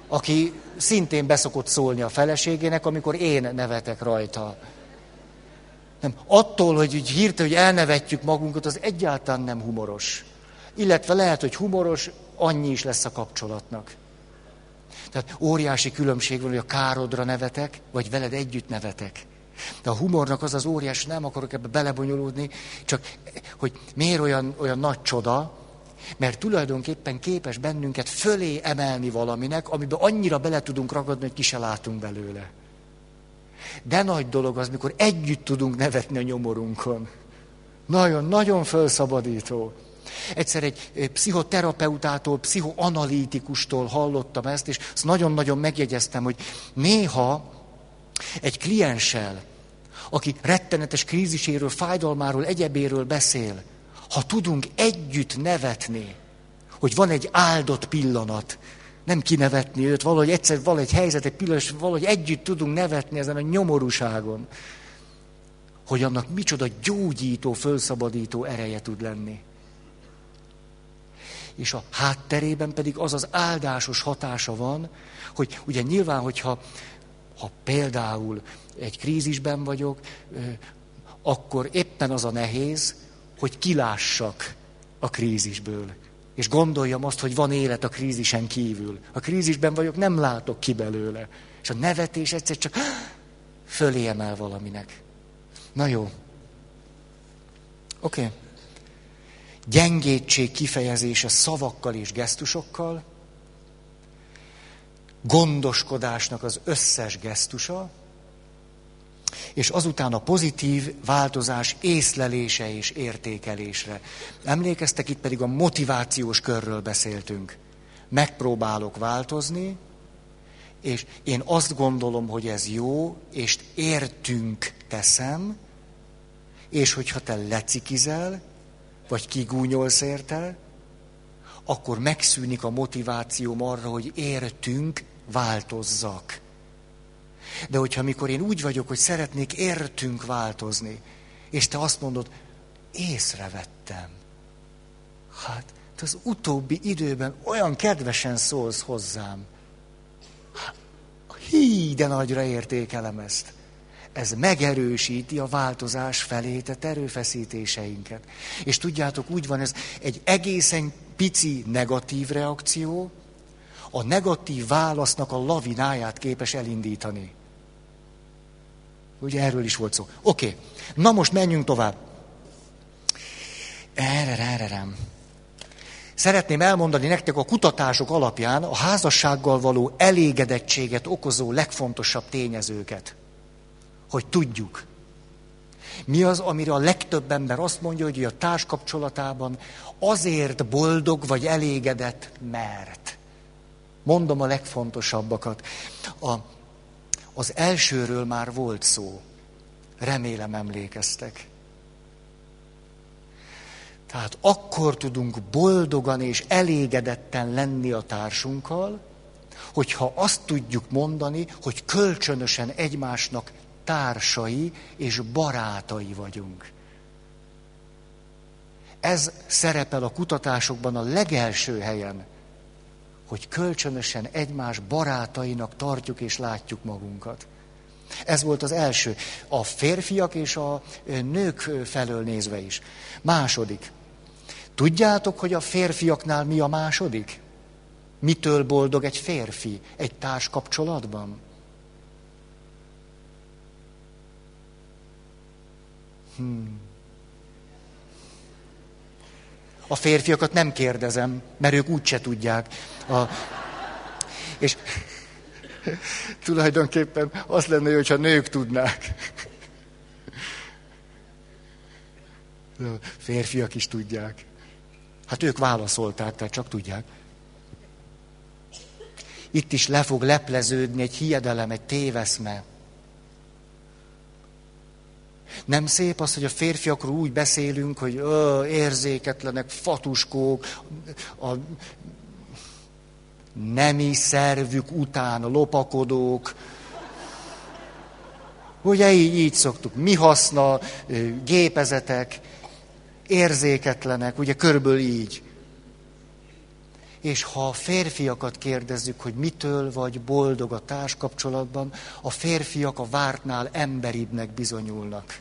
aki szintén beszokott szólni a feleségének, amikor én nevetek rajta. Nem, attól, hogy úgy hirtelen, hogy elnevetjük magunkat, az egyáltalán nem humoros. Illetve lehet, hogy humoros, annyi is lesz a kapcsolatnak. Tehát óriási különbség van, hogy a károdra nevetek, vagy veled együtt nevetek. De a humornak az az óriás, nem akarok ebbe belebonyolódni, csak hogy miért olyan, olyan nagy csoda, mert tulajdonképpen képes bennünket fölé emelni valaminek, amiben annyira bele tudunk ragadni, hogy ki se látunk belőle. De nagy dolog az, mikor együtt tudunk nevetni a nyomorunkon. Nagyon, nagyon felszabadító. Egyszer egy pszichoterapeutától, pszichoanalitikustól hallottam ezt, és azt nagyon-nagyon megjegyeztem, hogy néha egy klienssel, aki rettenetes kríziséről, fájdalmáról, egyebéről beszél, ha tudunk együtt nevetni, hogy van egy áldott pillanat, Nem kinevetni őt, valahogy egyszer, valahogy helyzet, egy pillanat, valahogy együtt tudunk nevetni ezen a nyomorúságon. Hogy annak micsoda gyógyító, fölszabadító ereje tud lenni. És a hátterében pedig az az áldásos hatása van, hogy ugye nyilván, hogyha ha például egy krízisben vagyok, akkor éppen az a nehéz, hogy kilássak a krízisből. És gondoljam azt, hogy van élet a krízisen kívül. A krízisben vagyok, nem látok ki belőle. És a nevetés egyszer csak fölé emel valaminek. Na jó. Oké. Okay. Gyengétség kifejezése szavakkal és gesztusokkal. Gondoskodásnak az összes gesztusa és azután a pozitív változás észlelése és értékelésre. Emlékeztek, itt pedig a motivációs körről beszéltünk. Megpróbálok változni, és én azt gondolom, hogy ez jó, és értünk teszem, és hogyha te lecikizel, vagy kigúnyolsz érte, akkor megszűnik a motivációm arra, hogy értünk, változzak. De hogyha mikor én úgy vagyok, hogy szeretnék értünk változni, és te azt mondod, észrevettem. Hát, te az utóbbi időben olyan kedvesen szólsz hozzám. Hí, de nagyra értékelem ezt. Ez megerősíti a változás felé tett erőfeszítéseinket. És tudjátok, úgy van ez egy egészen pici negatív reakció, a negatív válasznak a lavináját képes elindítani. Ugye erről is volt szó. Oké, okay. na most menjünk tovább. Erre, erre, erre. Szeretném elmondani nektek a kutatások alapján a házassággal való elégedettséget okozó legfontosabb tényezőket. Hogy tudjuk. Mi az, amire a legtöbb ember azt mondja, hogy a társkapcsolatában azért boldog vagy elégedett, mert. Mondom a legfontosabbakat. A az elsőről már volt szó. Remélem emlékeztek. Tehát akkor tudunk boldogan és elégedetten lenni a társunkkal, hogyha azt tudjuk mondani, hogy kölcsönösen egymásnak társai és barátai vagyunk. Ez szerepel a kutatásokban a legelső helyen hogy kölcsönösen egymás barátainak tartjuk és látjuk magunkat. Ez volt az első. A férfiak és a nők felől nézve is. Második. Tudjátok, hogy a férfiaknál mi a második? Mitől boldog egy férfi egy társkapcsolatban? Hmm. A férfiakat nem kérdezem, mert ők úgyse tudják. A... És tulajdonképpen az lenne, hogyha nők tudnák. De a férfiak is tudják. Hát ők válaszolták, tehát csak tudják. Itt is le fog lepleződni egy hiedelem, egy téveszme. Nem szép az, hogy a férfiakról úgy beszélünk, hogy ö, érzéketlenek, fatuskók, a nemi szervük után lopakodók. Ugye így, így szoktuk. Mi haszna, gépezetek, érzéketlenek, ugye körből így. És ha a férfiakat kérdezzük, hogy mitől vagy boldog a társkapcsolatban, a férfiak a vártnál emberibbnek bizonyulnak.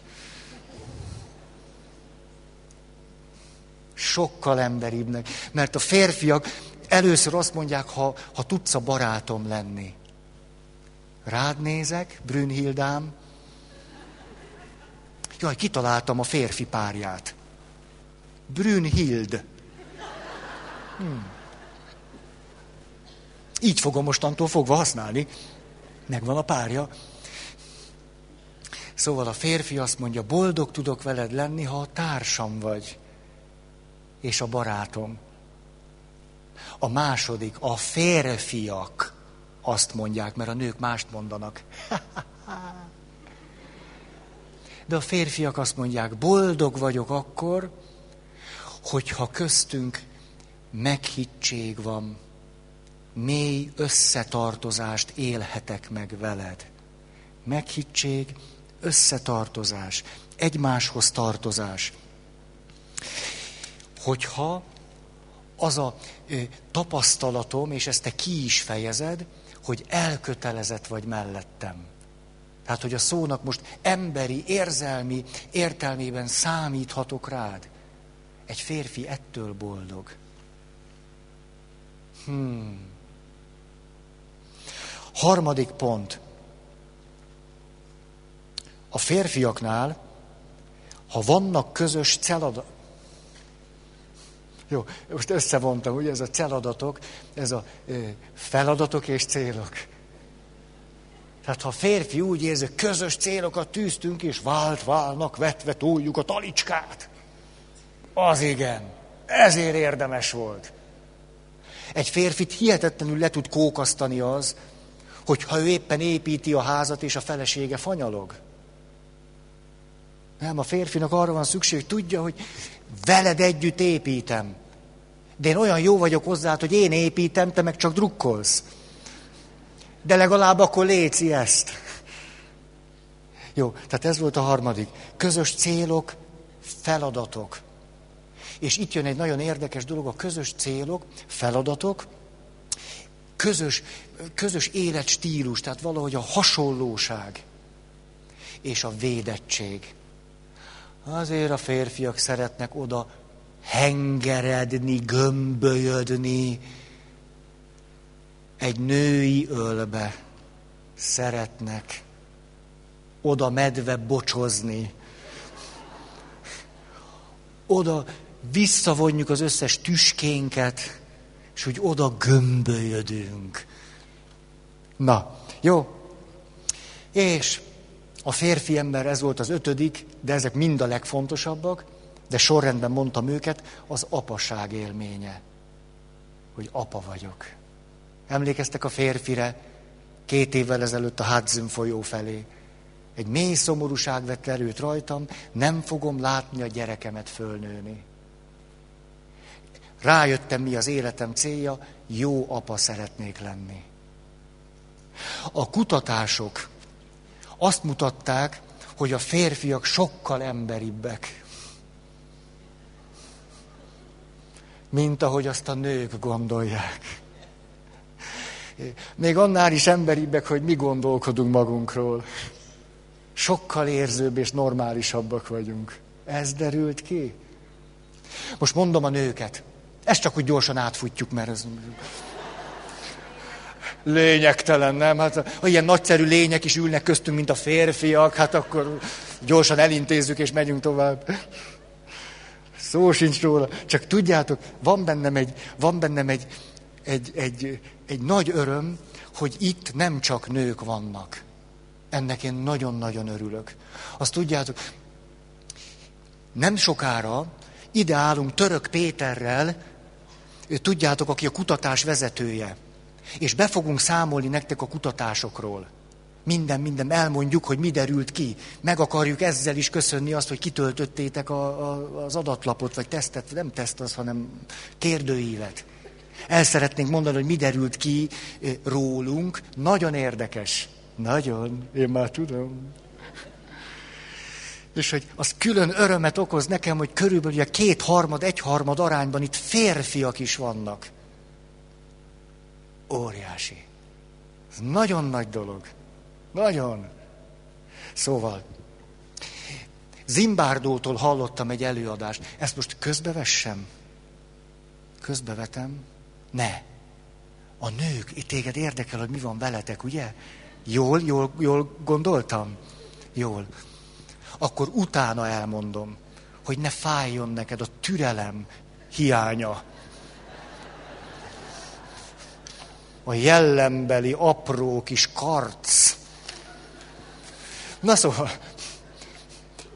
Sokkal emberibbnek. Mert a férfiak először azt mondják, ha, ha tudsz a barátom lenni. Rád nézek, Brünnhildám. Jaj, kitaláltam a férfi párját. Brünnhild. Hmm. Így fogom mostantól fogva használni. Megvan a párja. Szóval a férfi azt mondja, boldog tudok veled lenni, ha a társam vagy, és a barátom. A második, a férfiak azt mondják, mert a nők mást mondanak. De a férfiak azt mondják, boldog vagyok akkor, hogyha köztünk meghittség van, mély összetartozást élhetek meg veled. Meghittség, összetartozás, egymáshoz tartozás. Hogyha az a ö, tapasztalatom, és ezt te ki is fejezed, hogy elkötelezett vagy mellettem. Tehát, hogy a szónak most emberi, érzelmi értelmében számíthatok rád. Egy férfi ettől boldog. Hmm. Harmadik pont. A férfiaknál, ha vannak közös. Jó, most összevontam, ugye ez a celadatok, ez a feladatok és célok. Tehát ha a férfi úgy érzi, közös célokat tűztünk, és vált válnak, vetve túljuk a talicskát. Az igen. Ezért érdemes volt. Egy férfit hihetetlenül le tud kókasztani az, hogyha ő éppen építi a házat, és a felesége fanyalog. Nem, a férfinak arra van szükség, hogy tudja, hogy veled együtt építem. De én olyan jó vagyok hozzá, hogy én építem, te meg csak drukkolsz. De legalább akkor léci ezt. Jó, tehát ez volt a harmadik. Közös célok, feladatok. És itt jön egy nagyon érdekes dolog, a közös célok, feladatok, közös, közös életstílus, tehát valahogy a hasonlóság és a védettség. Azért a férfiak szeretnek oda hengeredni, gömbölyödni, egy női ölbe szeretnek oda medve bocsozni, oda visszavonjuk az összes tüskénket, és úgy oda gömbölyödünk. Na, jó. És a férfi ember, ez volt az ötödik, de ezek mind a legfontosabbak, de sorrendben mondtam őket, az apaság élménye. Hogy apa vagyok. Emlékeztek a férfire két évvel ezelőtt a Hudson folyó felé. Egy mély szomorúság vett erőt rajtam, nem fogom látni a gyerekemet fölnőni. Rájöttem, mi az életem célja, jó apa szeretnék lenni. A kutatások azt mutatták, hogy a férfiak sokkal emberibbek, mint ahogy azt a nők gondolják. Még annál is emberibbek, hogy mi gondolkodunk magunkról. Sokkal érzőbb és normálisabbak vagyunk. Ez derült ki. Most mondom a nőket. Ezt csak úgy gyorsan átfutjuk, mert ez lényegtelen, nem? Hát ha ilyen nagyszerű lények is ülnek köztünk, mint a férfiak, hát akkor gyorsan elintézzük és megyünk tovább. Szó sincs róla. Csak tudjátok, van bennem egy, van bennem egy, egy, egy, egy nagy öröm, hogy itt nem csak nők vannak. Ennek én nagyon-nagyon örülök. Azt tudjátok, nem sokára ide állunk Török Péterrel, tudjátok, aki a kutatás vezetője. És be fogunk számolni nektek a kutatásokról. Minden, minden elmondjuk, hogy mi derült ki. Meg akarjuk ezzel is köszönni azt, hogy kitöltöttétek a, a, az adatlapot, vagy tesztet, nem teszt az, hanem kérdőívet. El szeretnénk mondani, hogy mi derült ki rólunk. Nagyon érdekes. Nagyon. Én már tudom. És hogy az külön örömet okoz nekem, hogy körülbelül a két-harmad, egy-harmad arányban itt férfiak is vannak. Óriási. Ez nagyon nagy dolog. Nagyon. Szóval, Zimbárdótól hallottam egy előadást. Ezt most közbevessem? Közbevetem? Ne. A nők, itt téged érdekel, hogy mi van veletek, ugye? Jól, jól, jól gondoltam? Jól akkor utána elmondom, hogy ne fájjon neked a türelem hiánya. A jellembeli apró kis karc. Na szóval,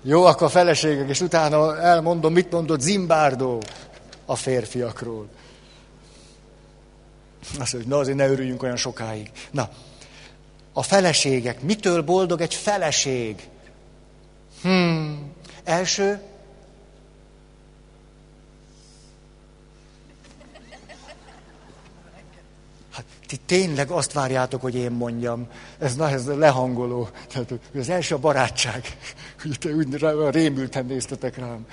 jó, akkor a feleségek, és utána elmondom, mit mondott Zimbárdó a férfiakról. Azt mondja, na azért ne örüljünk olyan sokáig. Na, a feleségek, mitől boldog egy feleség? Hmm. Első. Ti tényleg azt várjátok, hogy én mondjam. Ez, na, ez lehangoló. Tehát az első a barátság. Te úgy rémülten néztetek rám.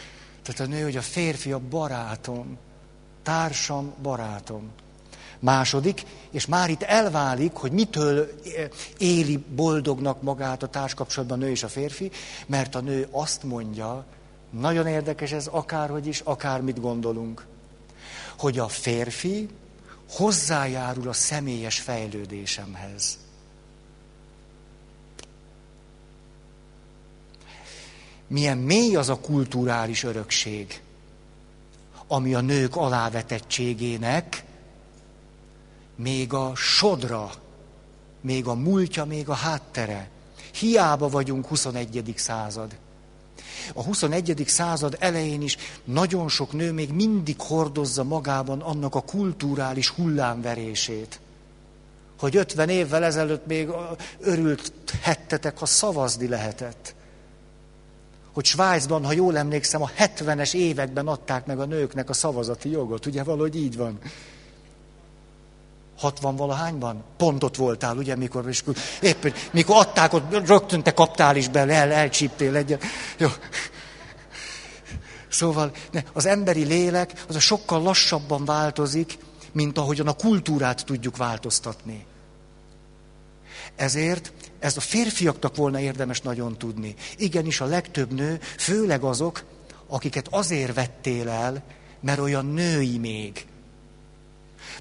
Tehát a nő, hogy a férfi a barátom, társam, barátom. Második, és már itt elválik, hogy mitől éli boldognak magát a társkapcsolatban a nő és a férfi, mert a nő azt mondja, nagyon érdekes ez, akárhogy is, akármit gondolunk, hogy a férfi hozzájárul a személyes fejlődésemhez. Milyen mély az a kulturális örökség, ami a nők alávetettségének még a sodra, még a múltja, még a háttere. Hiába vagyunk 21. század. A 21. század elején is nagyon sok nő még mindig hordozza magában annak a kulturális hullámverését. Hogy 50 évvel ezelőtt még örült hettetek, ha szavazni lehetett. Hogy Svájcban, ha jól emlékszem, a 70-es években adták meg a nőknek a szavazati jogot. Ugye valahogy így van. 60 valahányban? Pont ott voltál, ugye, mikor, és épp, mikor adták, ott rögtön te kaptál is bele, el, elcsíptél egyet. Jó. Szóval ne, az emberi lélek az a sokkal lassabban változik, mint ahogyan a kultúrát tudjuk változtatni. Ezért ez a férfiaknak volna érdemes nagyon tudni. Igenis a legtöbb nő, főleg azok, akiket azért vettél el, mert olyan női még.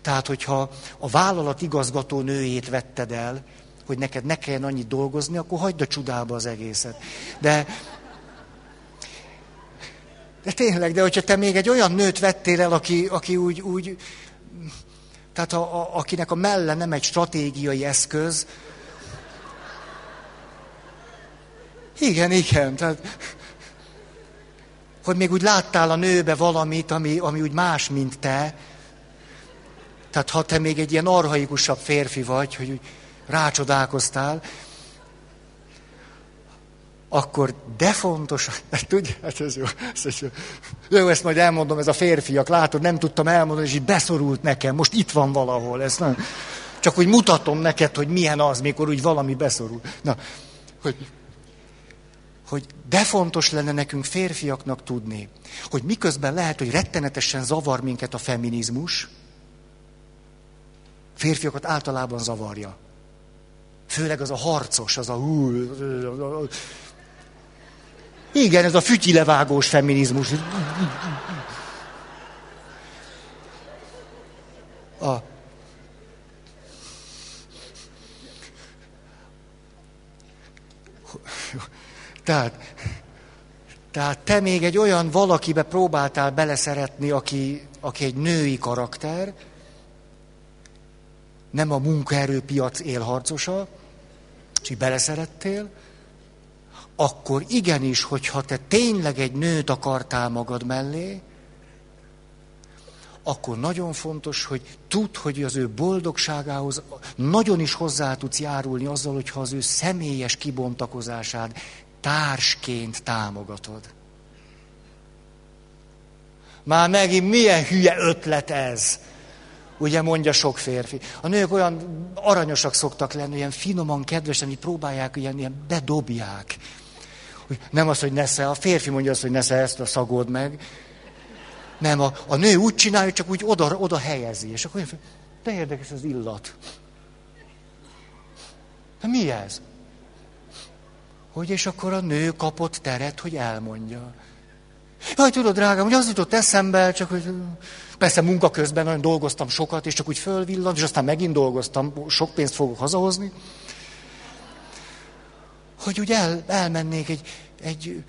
Tehát, hogyha a vállalat igazgató nőjét vetted el, hogy neked ne kelljen annyit dolgozni, akkor hagyd a csudába az egészet. De, de tényleg, de hogyha te még egy olyan nőt vettél el, aki, aki úgy, úgy tehát a, a, akinek a melle nem egy stratégiai eszköz, igen, igen, tehát hogy még úgy láttál a nőbe valamit, ami, ami úgy más, mint te, tehát ha te még egy ilyen arhaikusabb férfi vagy, hogy úgy rácsodálkoztál, akkor de fontos, tudja, hát ez jó, ez jó. Jó, ezt majd elmondom, ez a férfiak, látod, nem tudtam elmondani, és így beszorult nekem, most itt van valahol, ez nem, csak úgy mutatom neked, hogy milyen az, mikor úgy valami beszorul. Na, hogy, hogy de fontos lenne nekünk férfiaknak tudni, hogy miközben lehet, hogy rettenetesen zavar minket a feminizmus, Férfiakat általában zavarja. Főleg az a harcos, az a... Igen, ez a fütyilevágós feminizmus. A... Tehát, tehát te még egy olyan valakibe próbáltál beleszeretni, aki, aki egy női karakter, nem a munkaerőpiac élharcosa, és így beleszerettél, akkor igenis, hogyha te tényleg egy nőt akartál magad mellé, akkor nagyon fontos, hogy tudd, hogy az ő boldogságához nagyon is hozzá tudsz járulni azzal, hogyha az ő személyes kibontakozását társként támogatod. Már megint milyen hülye ötlet ez. Ugye mondja sok férfi. A nők olyan aranyosak szoktak lenni, olyan finoman, kedvesen, hogy próbálják, ilyen, ilyen bedobják. Nem az, hogy nesze, a férfi mondja azt, hogy nesze ezt a szagod meg. Nem, a, a nő úgy csinálja, csak úgy oda, oda helyezi. És akkor olyan, de érdekes az illat. De mi ez? Hogy és akkor a nő kapott teret, hogy elmondja. Jaj, tudod, drágám, hogy az jutott eszembe, csak hogy persze munka közben nagyon dolgoztam sokat, és csak úgy fölvillant, és aztán megint dolgoztam, sok pénzt fogok hazahozni. Hogy úgy el, elmennék egy, egy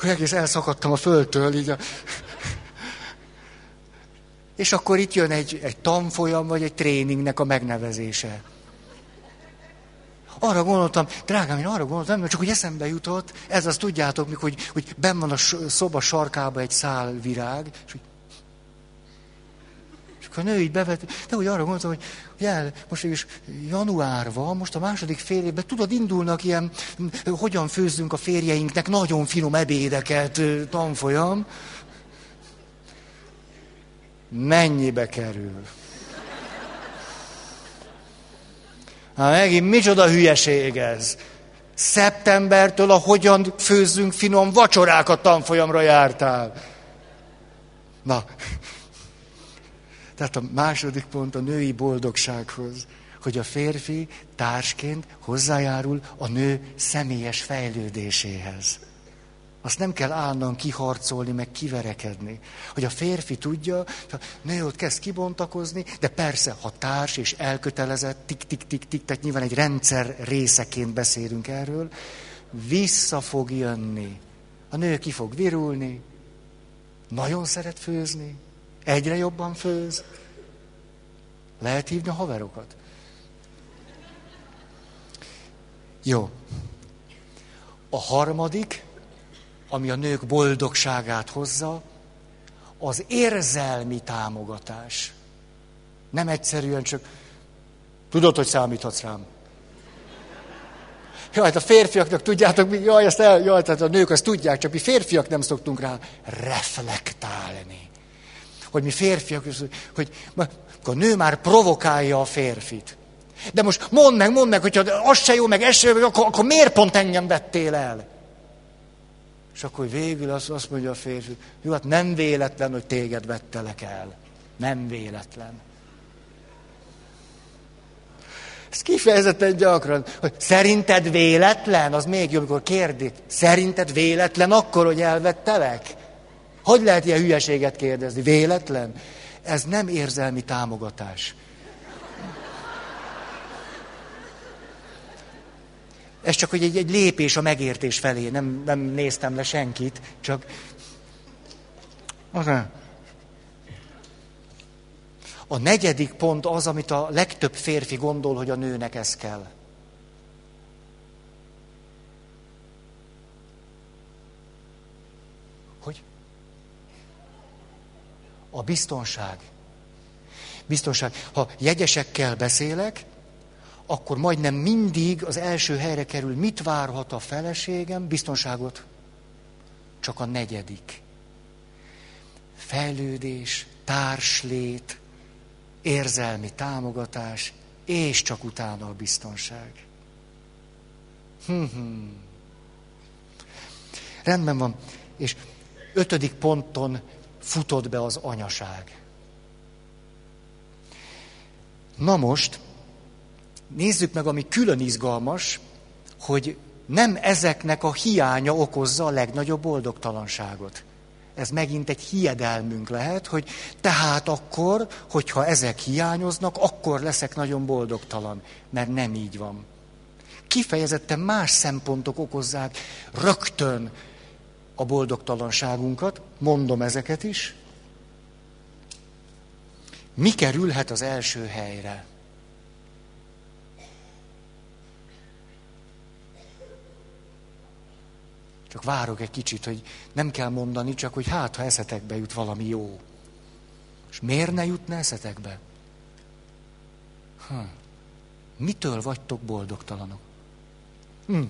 hogy egész elszakadtam a földtől, így a... És akkor itt jön egy, egy tanfolyam, vagy egy tréningnek a megnevezése. Arra gondoltam, drágám, én arra gondoltam, csak hogy eszembe jutott, ez azt tudjátok, mikor, hogy, hogy benn van a szoba sarkába egy szál virág, és, hogy, és És a nő így bevet, de úgy arra gondoltam, hogy, hogy el, most is január van, most a második fél évben, tudod, indulnak ilyen, hogyan főzzünk a férjeinknek nagyon finom ebédeket tanfolyam. Mennyibe kerül? Hát megint micsoda hülyeség ez. Szeptembertől a hogyan főzzünk finom vacsorákat tanfolyamra jártál. Na, tehát a második pont a női boldogsághoz, hogy a férfi társként hozzájárul a nő személyes fejlődéséhez. Azt nem kell állandóan kiharcolni, meg kiverekedni. Hogy a férfi tudja, a nő ott kezd kibontakozni, de persze, ha társ és elkötelezett, tik-tik-tik-tik, tehát nyilván egy rendszer részeként beszélünk erről, vissza fog jönni. A nő ki fog virulni, nagyon szeret főzni, egyre jobban főz. Lehet hívni a haverokat. Jó. A harmadik, ami a nők boldogságát hozza, az érzelmi támogatás. Nem egyszerűen csak, tudod, hogy számíthatsz rám. Jaj, hát a férfiaknak tudjátok, mi, jaj, ezt el, jaj, tehát a nők azt tudják, csak mi férfiak nem szoktunk rá reflektálni. Hogy mi férfiak, hogy, a nő már provokálja a férfit. De most mondd meg, mondd meg, hogyha az se jó, meg ez se jó, akkor, akkor miért pont engem vettél el? És akkor végül azt, azt mondja a férfi, jó, hát nem véletlen, hogy téged vettelek el. Nem véletlen. Ez kifejezetten gyakran, hogy szerinted véletlen, az még jó, amikor kérdik. Szerinted véletlen akkor, hogy elvettelek? Hogy lehet ilyen hülyeséget kérdezni? Véletlen? Ez nem érzelmi támogatás. Ez csak egy, egy lépés a megértés felé. Nem, nem néztem le senkit, csak... A negyedik pont az, amit a legtöbb férfi gondol, hogy a nőnek ez kell. Hogy? A biztonság. Biztonság. Ha jegyesekkel beszélek, akkor majdnem mindig az első helyre kerül, mit várhat a feleségem, biztonságot. Csak a negyedik. Fejlődés, társlét, érzelmi támogatás, és csak utána a biztonság. Hmm. Rendben van. És ötödik ponton futott be az anyaság. Na most, nézzük meg, ami külön izgalmas, hogy nem ezeknek a hiánya okozza a legnagyobb boldogtalanságot. Ez megint egy hiedelmünk lehet, hogy tehát akkor, hogyha ezek hiányoznak, akkor leszek nagyon boldogtalan. Mert nem így van. Kifejezetten más szempontok okozzák rögtön a boldogtalanságunkat, mondom ezeket is. Mi kerülhet az első helyre? Csak várok egy kicsit, hogy nem kell mondani, csak hogy hát, ha eszetekbe jut valami jó. És miért ne jutna eszetekbe? Hm. Mitől vagytok boldogtalanok? Hm.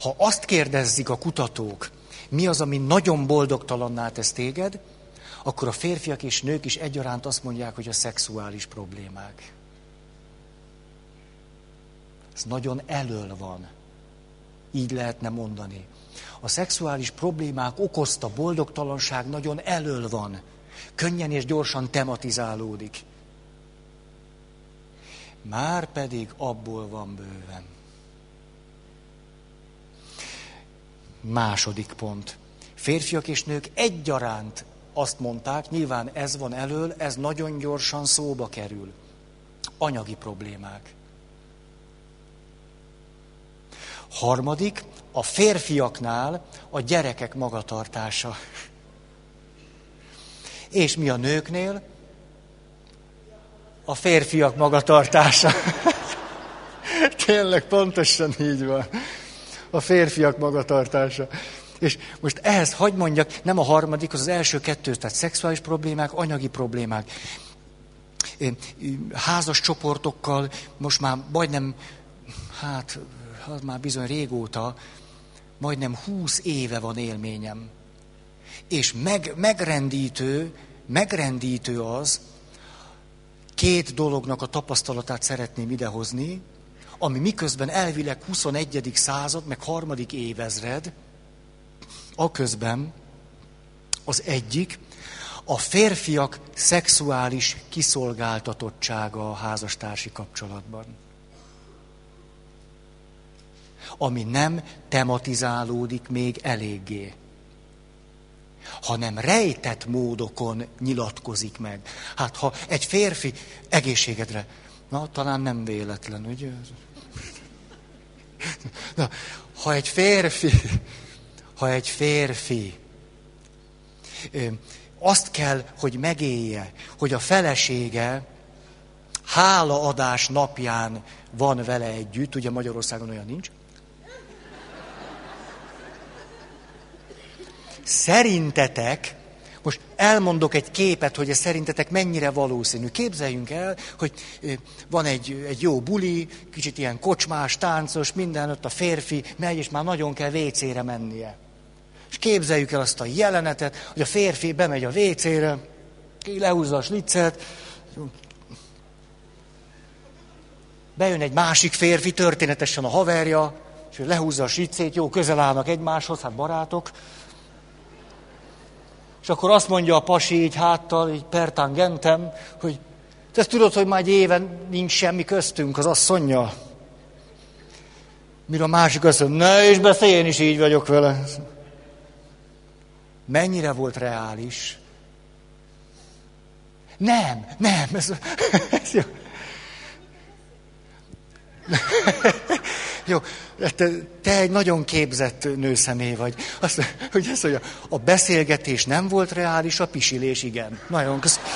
Ha azt kérdezzik a kutatók, mi az, ami nagyon boldogtalanná tesz téged, akkor a férfiak és nők is egyaránt azt mondják, hogy a szexuális problémák. Ez nagyon elől van. Így lehetne mondani. A szexuális problémák okozta boldogtalanság nagyon elől van. Könnyen és gyorsan tematizálódik. Már pedig abból van bőven. Második pont. Férfiak és nők egyaránt azt mondták, nyilván ez van elől, ez nagyon gyorsan szóba kerül. Anyagi problémák. Harmadik, a férfiaknál a gyerekek magatartása. És mi a nőknél? A férfiak magatartása. Tényleg pontosan így van. A férfiak magatartása. És most ehhez hagy mondjak, nem a harmadik, az az első kettő, tehát szexuális problémák, anyagi problémák. Házas csoportokkal most már majdnem, hát az már bizony régóta, majdnem húsz éve van élményem. És meg, megrendítő, megrendítő az, két dolognak a tapasztalatát szeretném idehozni, ami miközben elvileg 21. század, meg harmadik évezred, a közben az egyik, a férfiak szexuális kiszolgáltatottsága a házastársi kapcsolatban. Ami nem tematizálódik még eléggé, hanem rejtett módokon nyilatkozik meg. Hát ha egy férfi egészségedre, na talán nem véletlen, ugye? Na, ha egy férfi, ha egy férfi azt kell, hogy megélje, hogy a felesége hálaadás napján van vele együtt, ugye Magyarországon olyan nincs. Szerintetek, most elmondok egy képet, hogy ez szerintetek mennyire valószínű. Képzeljünk el, hogy van egy, egy jó buli, kicsit ilyen kocsmás, táncos, minden ott a férfi megy, és már nagyon kell vécére mennie. És képzeljük el azt a jelenetet, hogy a férfi bemegy a vécére, ki lehúzza a sliccet, bejön egy másik férfi, történetesen a haverja, és ő lehúzza a slicét, jó, közel állnak egymáshoz, hát barátok. És akkor azt mondja a pasi így háttal, így pertangentem, hogy te tudod, hogy már egy éven nincs semmi köztünk az asszonya. Mire a másik azt mondja, ne is beszélj, én is így vagyok vele mennyire volt reális. Nem, nem, ez, ez jó. jó, te, te egy nagyon képzett nőszemély vagy. Azt, hogy ez, hogy a beszélgetés nem volt reális, a pisilés igen. Nagyon köszönöm.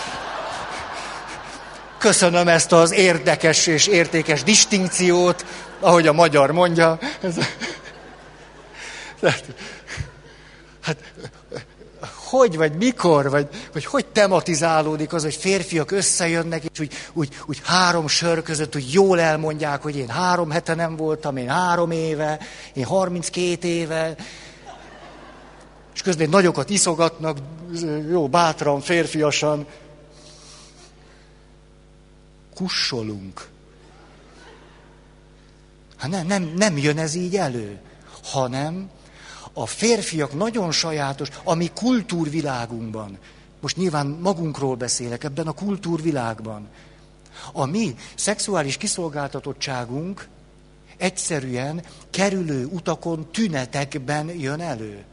Köszönöm ezt az érdekes és értékes distinkciót, ahogy a magyar mondja. Ez, hát hogy, vagy mikor, vagy, vagy hogy tematizálódik az, hogy férfiak összejönnek, és úgy, úgy, úgy három sör között úgy jól elmondják, hogy én három hete nem voltam, én három éve, én 32 éve, és közben nagyokat iszogatnak, jó, bátran, férfiasan. Kussolunk. Hát nem, nem, nem jön ez így elő, hanem a férfiak nagyon sajátos, ami kultúrvilágunkban, most nyilván magunkról beszélek, ebben a kultúrvilágban, a mi szexuális kiszolgáltatottságunk egyszerűen kerülő utakon, tünetekben jön elő.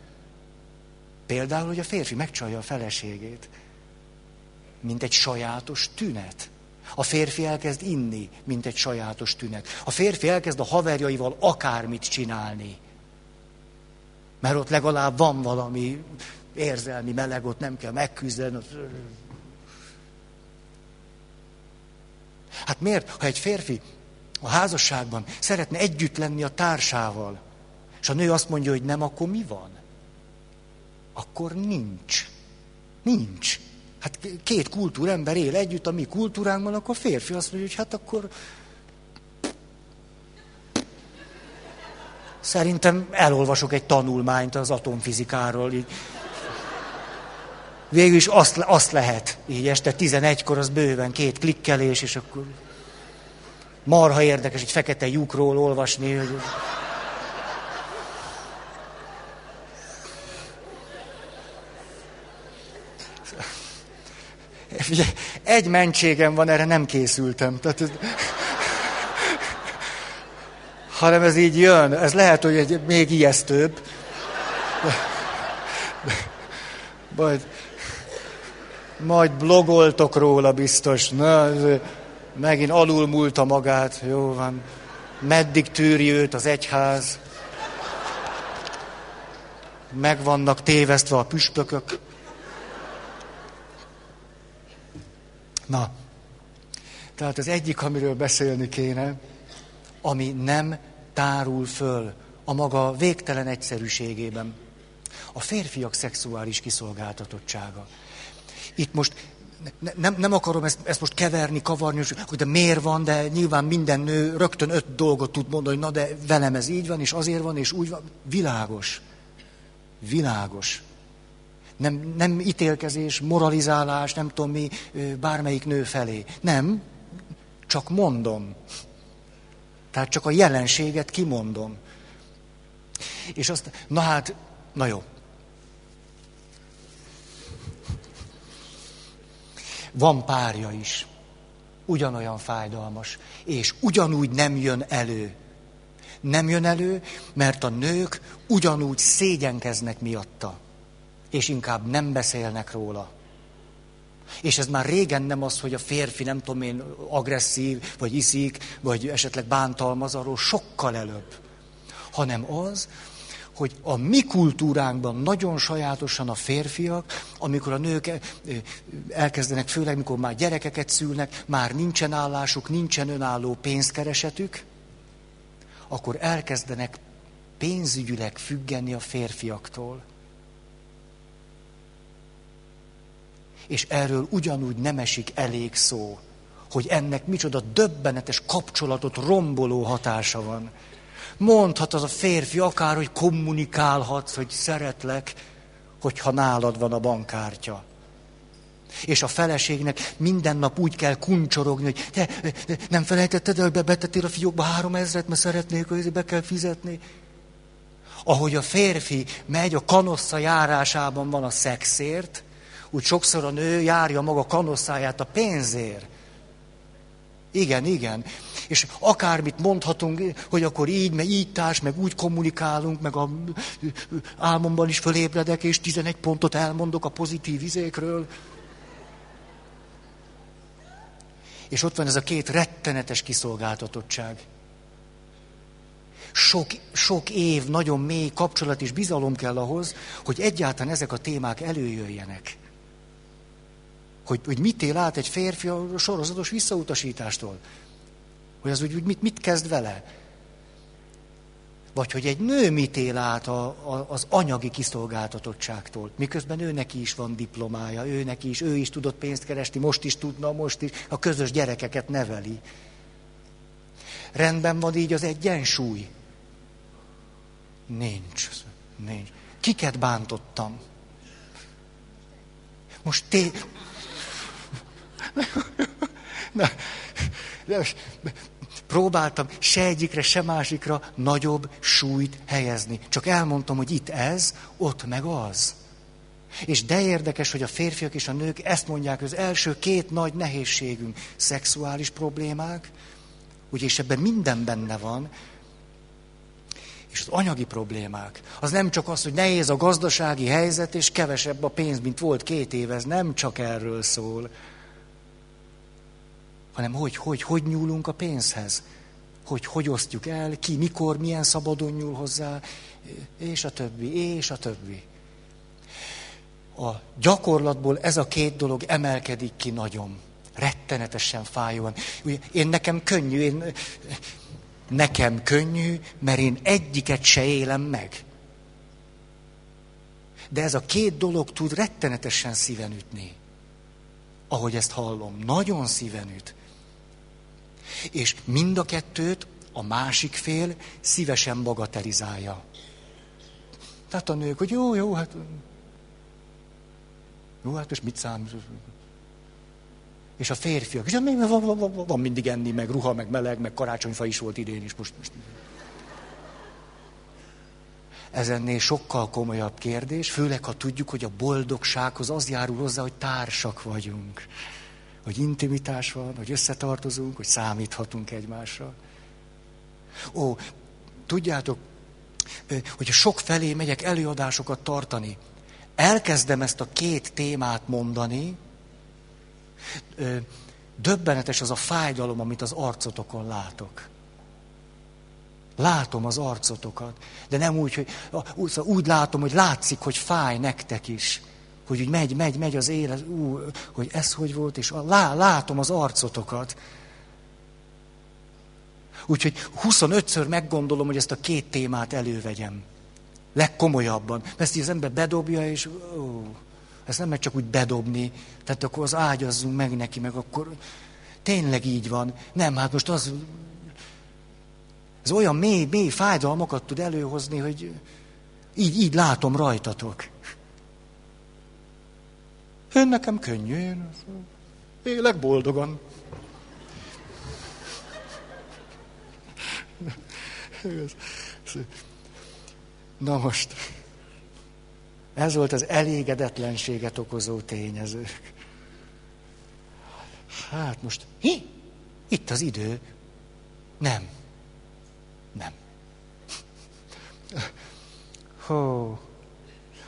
Például, hogy a férfi megcsalja a feleségét, mint egy sajátos tünet. A férfi elkezd inni, mint egy sajátos tünet. A férfi elkezd a haverjaival akármit csinálni. Mert ott legalább van valami érzelmi meleg, ott nem kell megküzdeni. Hát miért, ha egy férfi a házasságban szeretne együtt lenni a társával, és a nő azt mondja, hogy nem, akkor mi van? Akkor nincs. Nincs. Hát két kultúrember él együtt, a mi kultúránkban, akkor a férfi azt mondja, hogy hát akkor Szerintem elolvasok egy tanulmányt az atomfizikáról. Így. Végül is azt, azt lehet, így este 11-kor az bőven két klikkelés, és akkor marha érdekes egy fekete lyukról olvasni. Hogy... egy mentségem van, erre nem készültem. Tehát hanem ez így jön. Ez lehet, hogy egy még ijesztőbb. Majd, majd blogoltok róla biztos. Na, megint alul múlta magát. Jó van. Meddig tűri őt az egyház? Meg vannak tévesztve a püspökök. Na, tehát az egyik, amiről beszélni kéne, ami nem tárul föl a maga végtelen egyszerűségében. A férfiak szexuális kiszolgáltatottsága. Itt most ne, nem, nem akarom ezt, ezt most keverni, kavarni, hogy de miért van, de nyilván minden nő rögtön öt dolgot tud mondani, hogy na de velem ez így van, és azért van, és úgy van. Világos. Világos. Nem, nem ítélkezés, moralizálás, nem tudom mi, bármelyik nő felé. Nem, csak mondom. Tehát csak a jelenséget kimondom. És azt, na hát, na jó. Van párja is. Ugyanolyan fájdalmas. És ugyanúgy nem jön elő. Nem jön elő, mert a nők ugyanúgy szégyenkeznek miatta. És inkább nem beszélnek róla. És ez már régen nem az, hogy a férfi, nem tudom én, agresszív, vagy iszik, vagy esetleg bántalmaz, arról sokkal előbb. Hanem az, hogy a mi kultúránkban nagyon sajátosan a férfiak, amikor a nők eh, elkezdenek, főleg mikor már gyerekeket szülnek, már nincsen állásuk, nincsen önálló pénzkeresetük, akkor elkezdenek pénzügyileg függeni a férfiaktól. És erről ugyanúgy nem esik elég szó, hogy ennek micsoda döbbenetes kapcsolatot romboló hatása van. Mondhat az a férfi akár, hogy kommunikálhatsz, hogy szeretlek, hogyha nálad van a bankkártya. És a feleségnek minden nap úgy kell kuncsorogni, hogy te nem felejtetted el, hogy betettél a fiókba három ezret, mert szeretnék, hogy be kell fizetni. Ahogy a férfi megy, a kanossza járásában van a szexért, úgy sokszor a nő járja maga kanosszáját a pénzért. Igen, igen. És akármit mondhatunk, hogy akkor így, meg így társ, meg úgy kommunikálunk, meg a álmomban is fölébredek, és 11 pontot elmondok a pozitív izékről. És ott van ez a két rettenetes kiszolgáltatottság. Sok, sok év, nagyon mély kapcsolat és bizalom kell ahhoz, hogy egyáltalán ezek a témák előjöjjenek. Hogy, hogy mit él át egy férfi a sorozatos visszautasítástól. Hogy az úgy, úgy mit, mit kezd vele. Vagy hogy egy nő mit él át a, a, az anyagi kiszolgáltatottságtól. Miközben ő neki is van diplomája, ő neki is, ő is tudott pénzt keresni, most is tudna, most is, a közös gyerekeket neveli. Rendben van így az egyensúly? Nincs. Nincs. Kiket bántottam? Most té... Na, de most próbáltam se egyikre, se másikra nagyobb súlyt helyezni. Csak elmondtam, hogy itt ez, ott meg az. És de érdekes, hogy a férfiak és a nők ezt mondják, hogy az első két nagy nehézségünk szexuális problémák, ugye, és ebben minden benne van, és az anyagi problémák. Az nem csak az, hogy nehéz a gazdasági helyzet, és kevesebb a pénz, mint volt két éve, ez nem csak erről szól, hanem hogy, hogy, hogy nyúlunk a pénzhez, hogy hogy osztjuk el, ki, mikor, milyen szabadon nyúl hozzá, és a többi, és a többi. A gyakorlatból ez a két dolog emelkedik ki nagyon. Rettenetesen fájóan. Ugye, én nekem könnyű, én, nekem könnyű, mert én egyiket se élem meg. De ez a két dolog tud rettenetesen szíven ütni. Ahogy ezt hallom, nagyon szíven üt. És mind a kettőt a másik fél szívesen bagatelizálja. Tehát a nők, hogy jó, jó, hát... Jó, hát és mit számít? És a férfiak, és van, van, van, van mindig enni, meg ruha, meg meleg, meg karácsonyfa is volt idén is most. most. Ez ennél sokkal komolyabb kérdés, főleg ha tudjuk, hogy a boldogsághoz az járul hozzá, hogy társak vagyunk hogy intimitás van, hogy összetartozunk, hogy számíthatunk egymásra. Ó, tudjátok, hogyha sok felé megyek előadásokat tartani, elkezdem ezt a két témát mondani, döbbenetes az a fájdalom, amit az arcotokon látok. Látom az arcotokat, de nem úgy, hogy úgy, úgy látom, hogy látszik, hogy fáj nektek is hogy úgy megy, megy, megy az élet, ú, hogy ez hogy volt, és lá, látom az arcotokat. Úgyhogy 25-ször meggondolom, hogy ezt a két témát elővegyem. Legkomolyabban. Ezt az ember bedobja, és ó, ezt nem megy csak úgy bedobni, tehát akkor az ágyazzunk meg neki, meg akkor tényleg így van. Nem, hát most az, ez olyan mély, mély fájdalmakat tud előhozni, hogy így, így látom rajtatok. Én nekem könnyű, én élek boldogan. Na most, ez volt az elégedetlenséget okozó tényező. Hát most, hi? Itt az idő. Nem. Nem. Hó.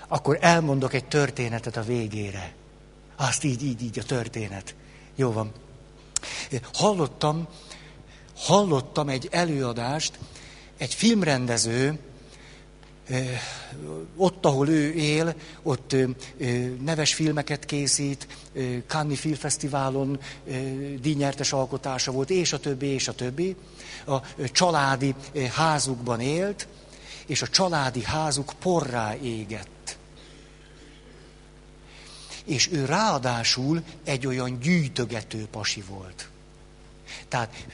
Akkor elmondok egy történetet a végére. Azt így, így, így a történet. Jó van. Hallottam, hallottam egy előadást, egy filmrendező, ott, ahol ő él, ott neves filmeket készít, Cannes Filmfesztiválon díjnyertes alkotása volt, és a többi, és a többi. A családi házukban élt, és a családi házuk porrá égett. És ő ráadásul egy olyan gyűjtögető pasi volt. Tehát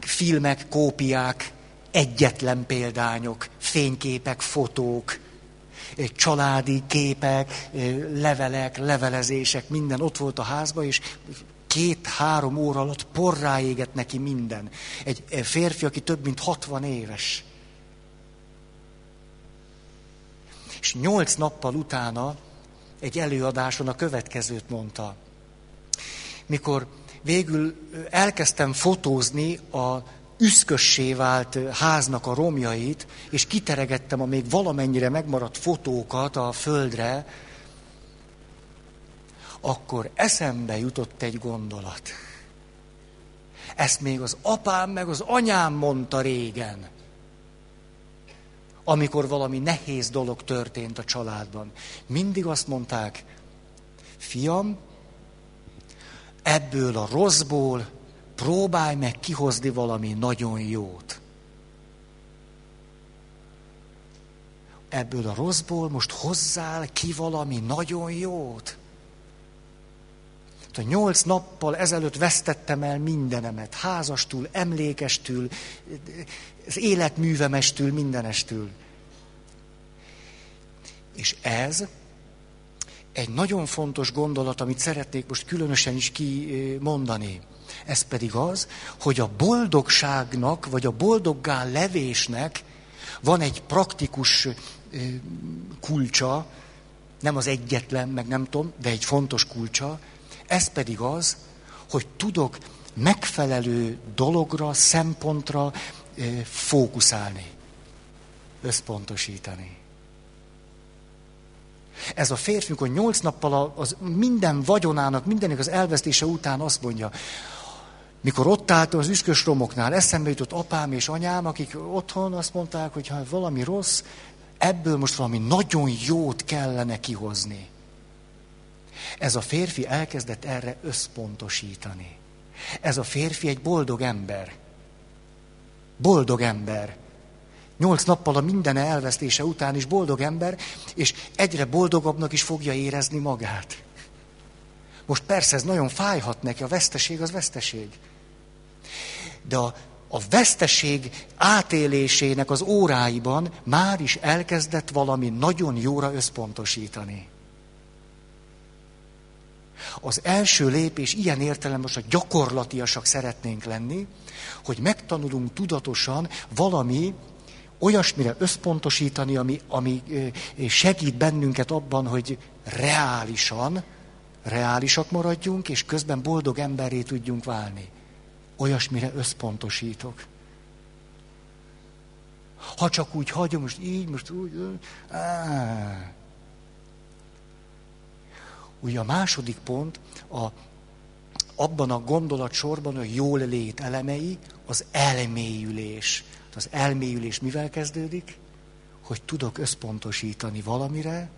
filmek, kópiák, egyetlen példányok, fényképek, fotók, családi képek, levelek, levelezések, minden ott volt a házban, és két-három óra alatt porrá égett neki minden. Egy férfi, aki több mint 60 éves. És nyolc nappal utána egy előadáson a következőt mondta. Mikor végül elkezdtem fotózni a üszkössé vált háznak a romjait, és kiteregettem a még valamennyire megmaradt fotókat a földre, akkor eszembe jutott egy gondolat. Ezt még az apám meg az anyám mondta régen, amikor valami nehéz dolog történt a családban. Mindig azt mondták, fiam, ebből a rosszból próbálj meg kihozni valami nagyon jót. Ebből a rosszból most hozzál ki valami nagyon jót. A nyolc nappal ezelőtt vesztettem el mindenemet, házastól, emlékestül, az életművemestül, mindenestül. És ez egy nagyon fontos gondolat, amit szeretnék most különösen is kimondani. Ez pedig az, hogy a boldogságnak, vagy a boldoggá levésnek van egy praktikus kulcsa, nem az egyetlen, meg nem tudom, de egy fontos kulcsa, ez pedig az, hogy tudok megfelelő dologra, szempontra fókuszálni, összpontosítani. Ez a férfi, amikor nyolc nappal az minden vagyonának, mindenek az elvesztése után azt mondja, mikor ott álltam az üszkös romoknál, eszembe jutott apám és anyám, akik otthon azt mondták, hogy ha valami rossz, ebből most valami nagyon jót kellene kihozni. Ez a férfi elkezdett erre összpontosítani. Ez a férfi egy boldog ember. Boldog ember. Nyolc nappal a minden elvesztése után is boldog ember, és egyre boldogabbnak is fogja érezni magát. Most persze ez nagyon fájhat neki, a veszteség az veszteség. De a, a veszteség átélésének az óráiban már is elkezdett valami nagyon jóra összpontosítani. Az első lépés ilyen értelem most a gyakorlatiasak szeretnénk lenni, hogy megtanulunk tudatosan valami olyasmire összpontosítani, ami, ami segít bennünket abban, hogy reálisan, reálisak maradjunk, és közben boldog emberré tudjunk válni. Olyasmire összpontosítok. Ha csak úgy hagyom, most így, most úgy. Á. Ugye a második pont a, abban a gondolatsorban a jól lét elemei az elmélyülés. Az elmélyülés mivel kezdődik? Hogy tudok összpontosítani valamire,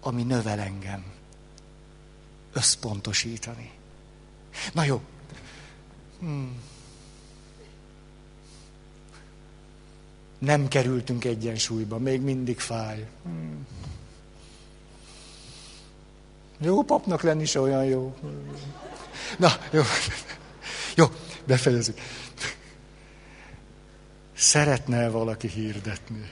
ami növel engem. Összpontosítani. Na jó. Hmm. Nem kerültünk egyensúlyba, még mindig fáj. Hmm. Jó papnak lenni is olyan jó. Na, jó. Jó, befejezzük. Szeretne valaki hirdetni?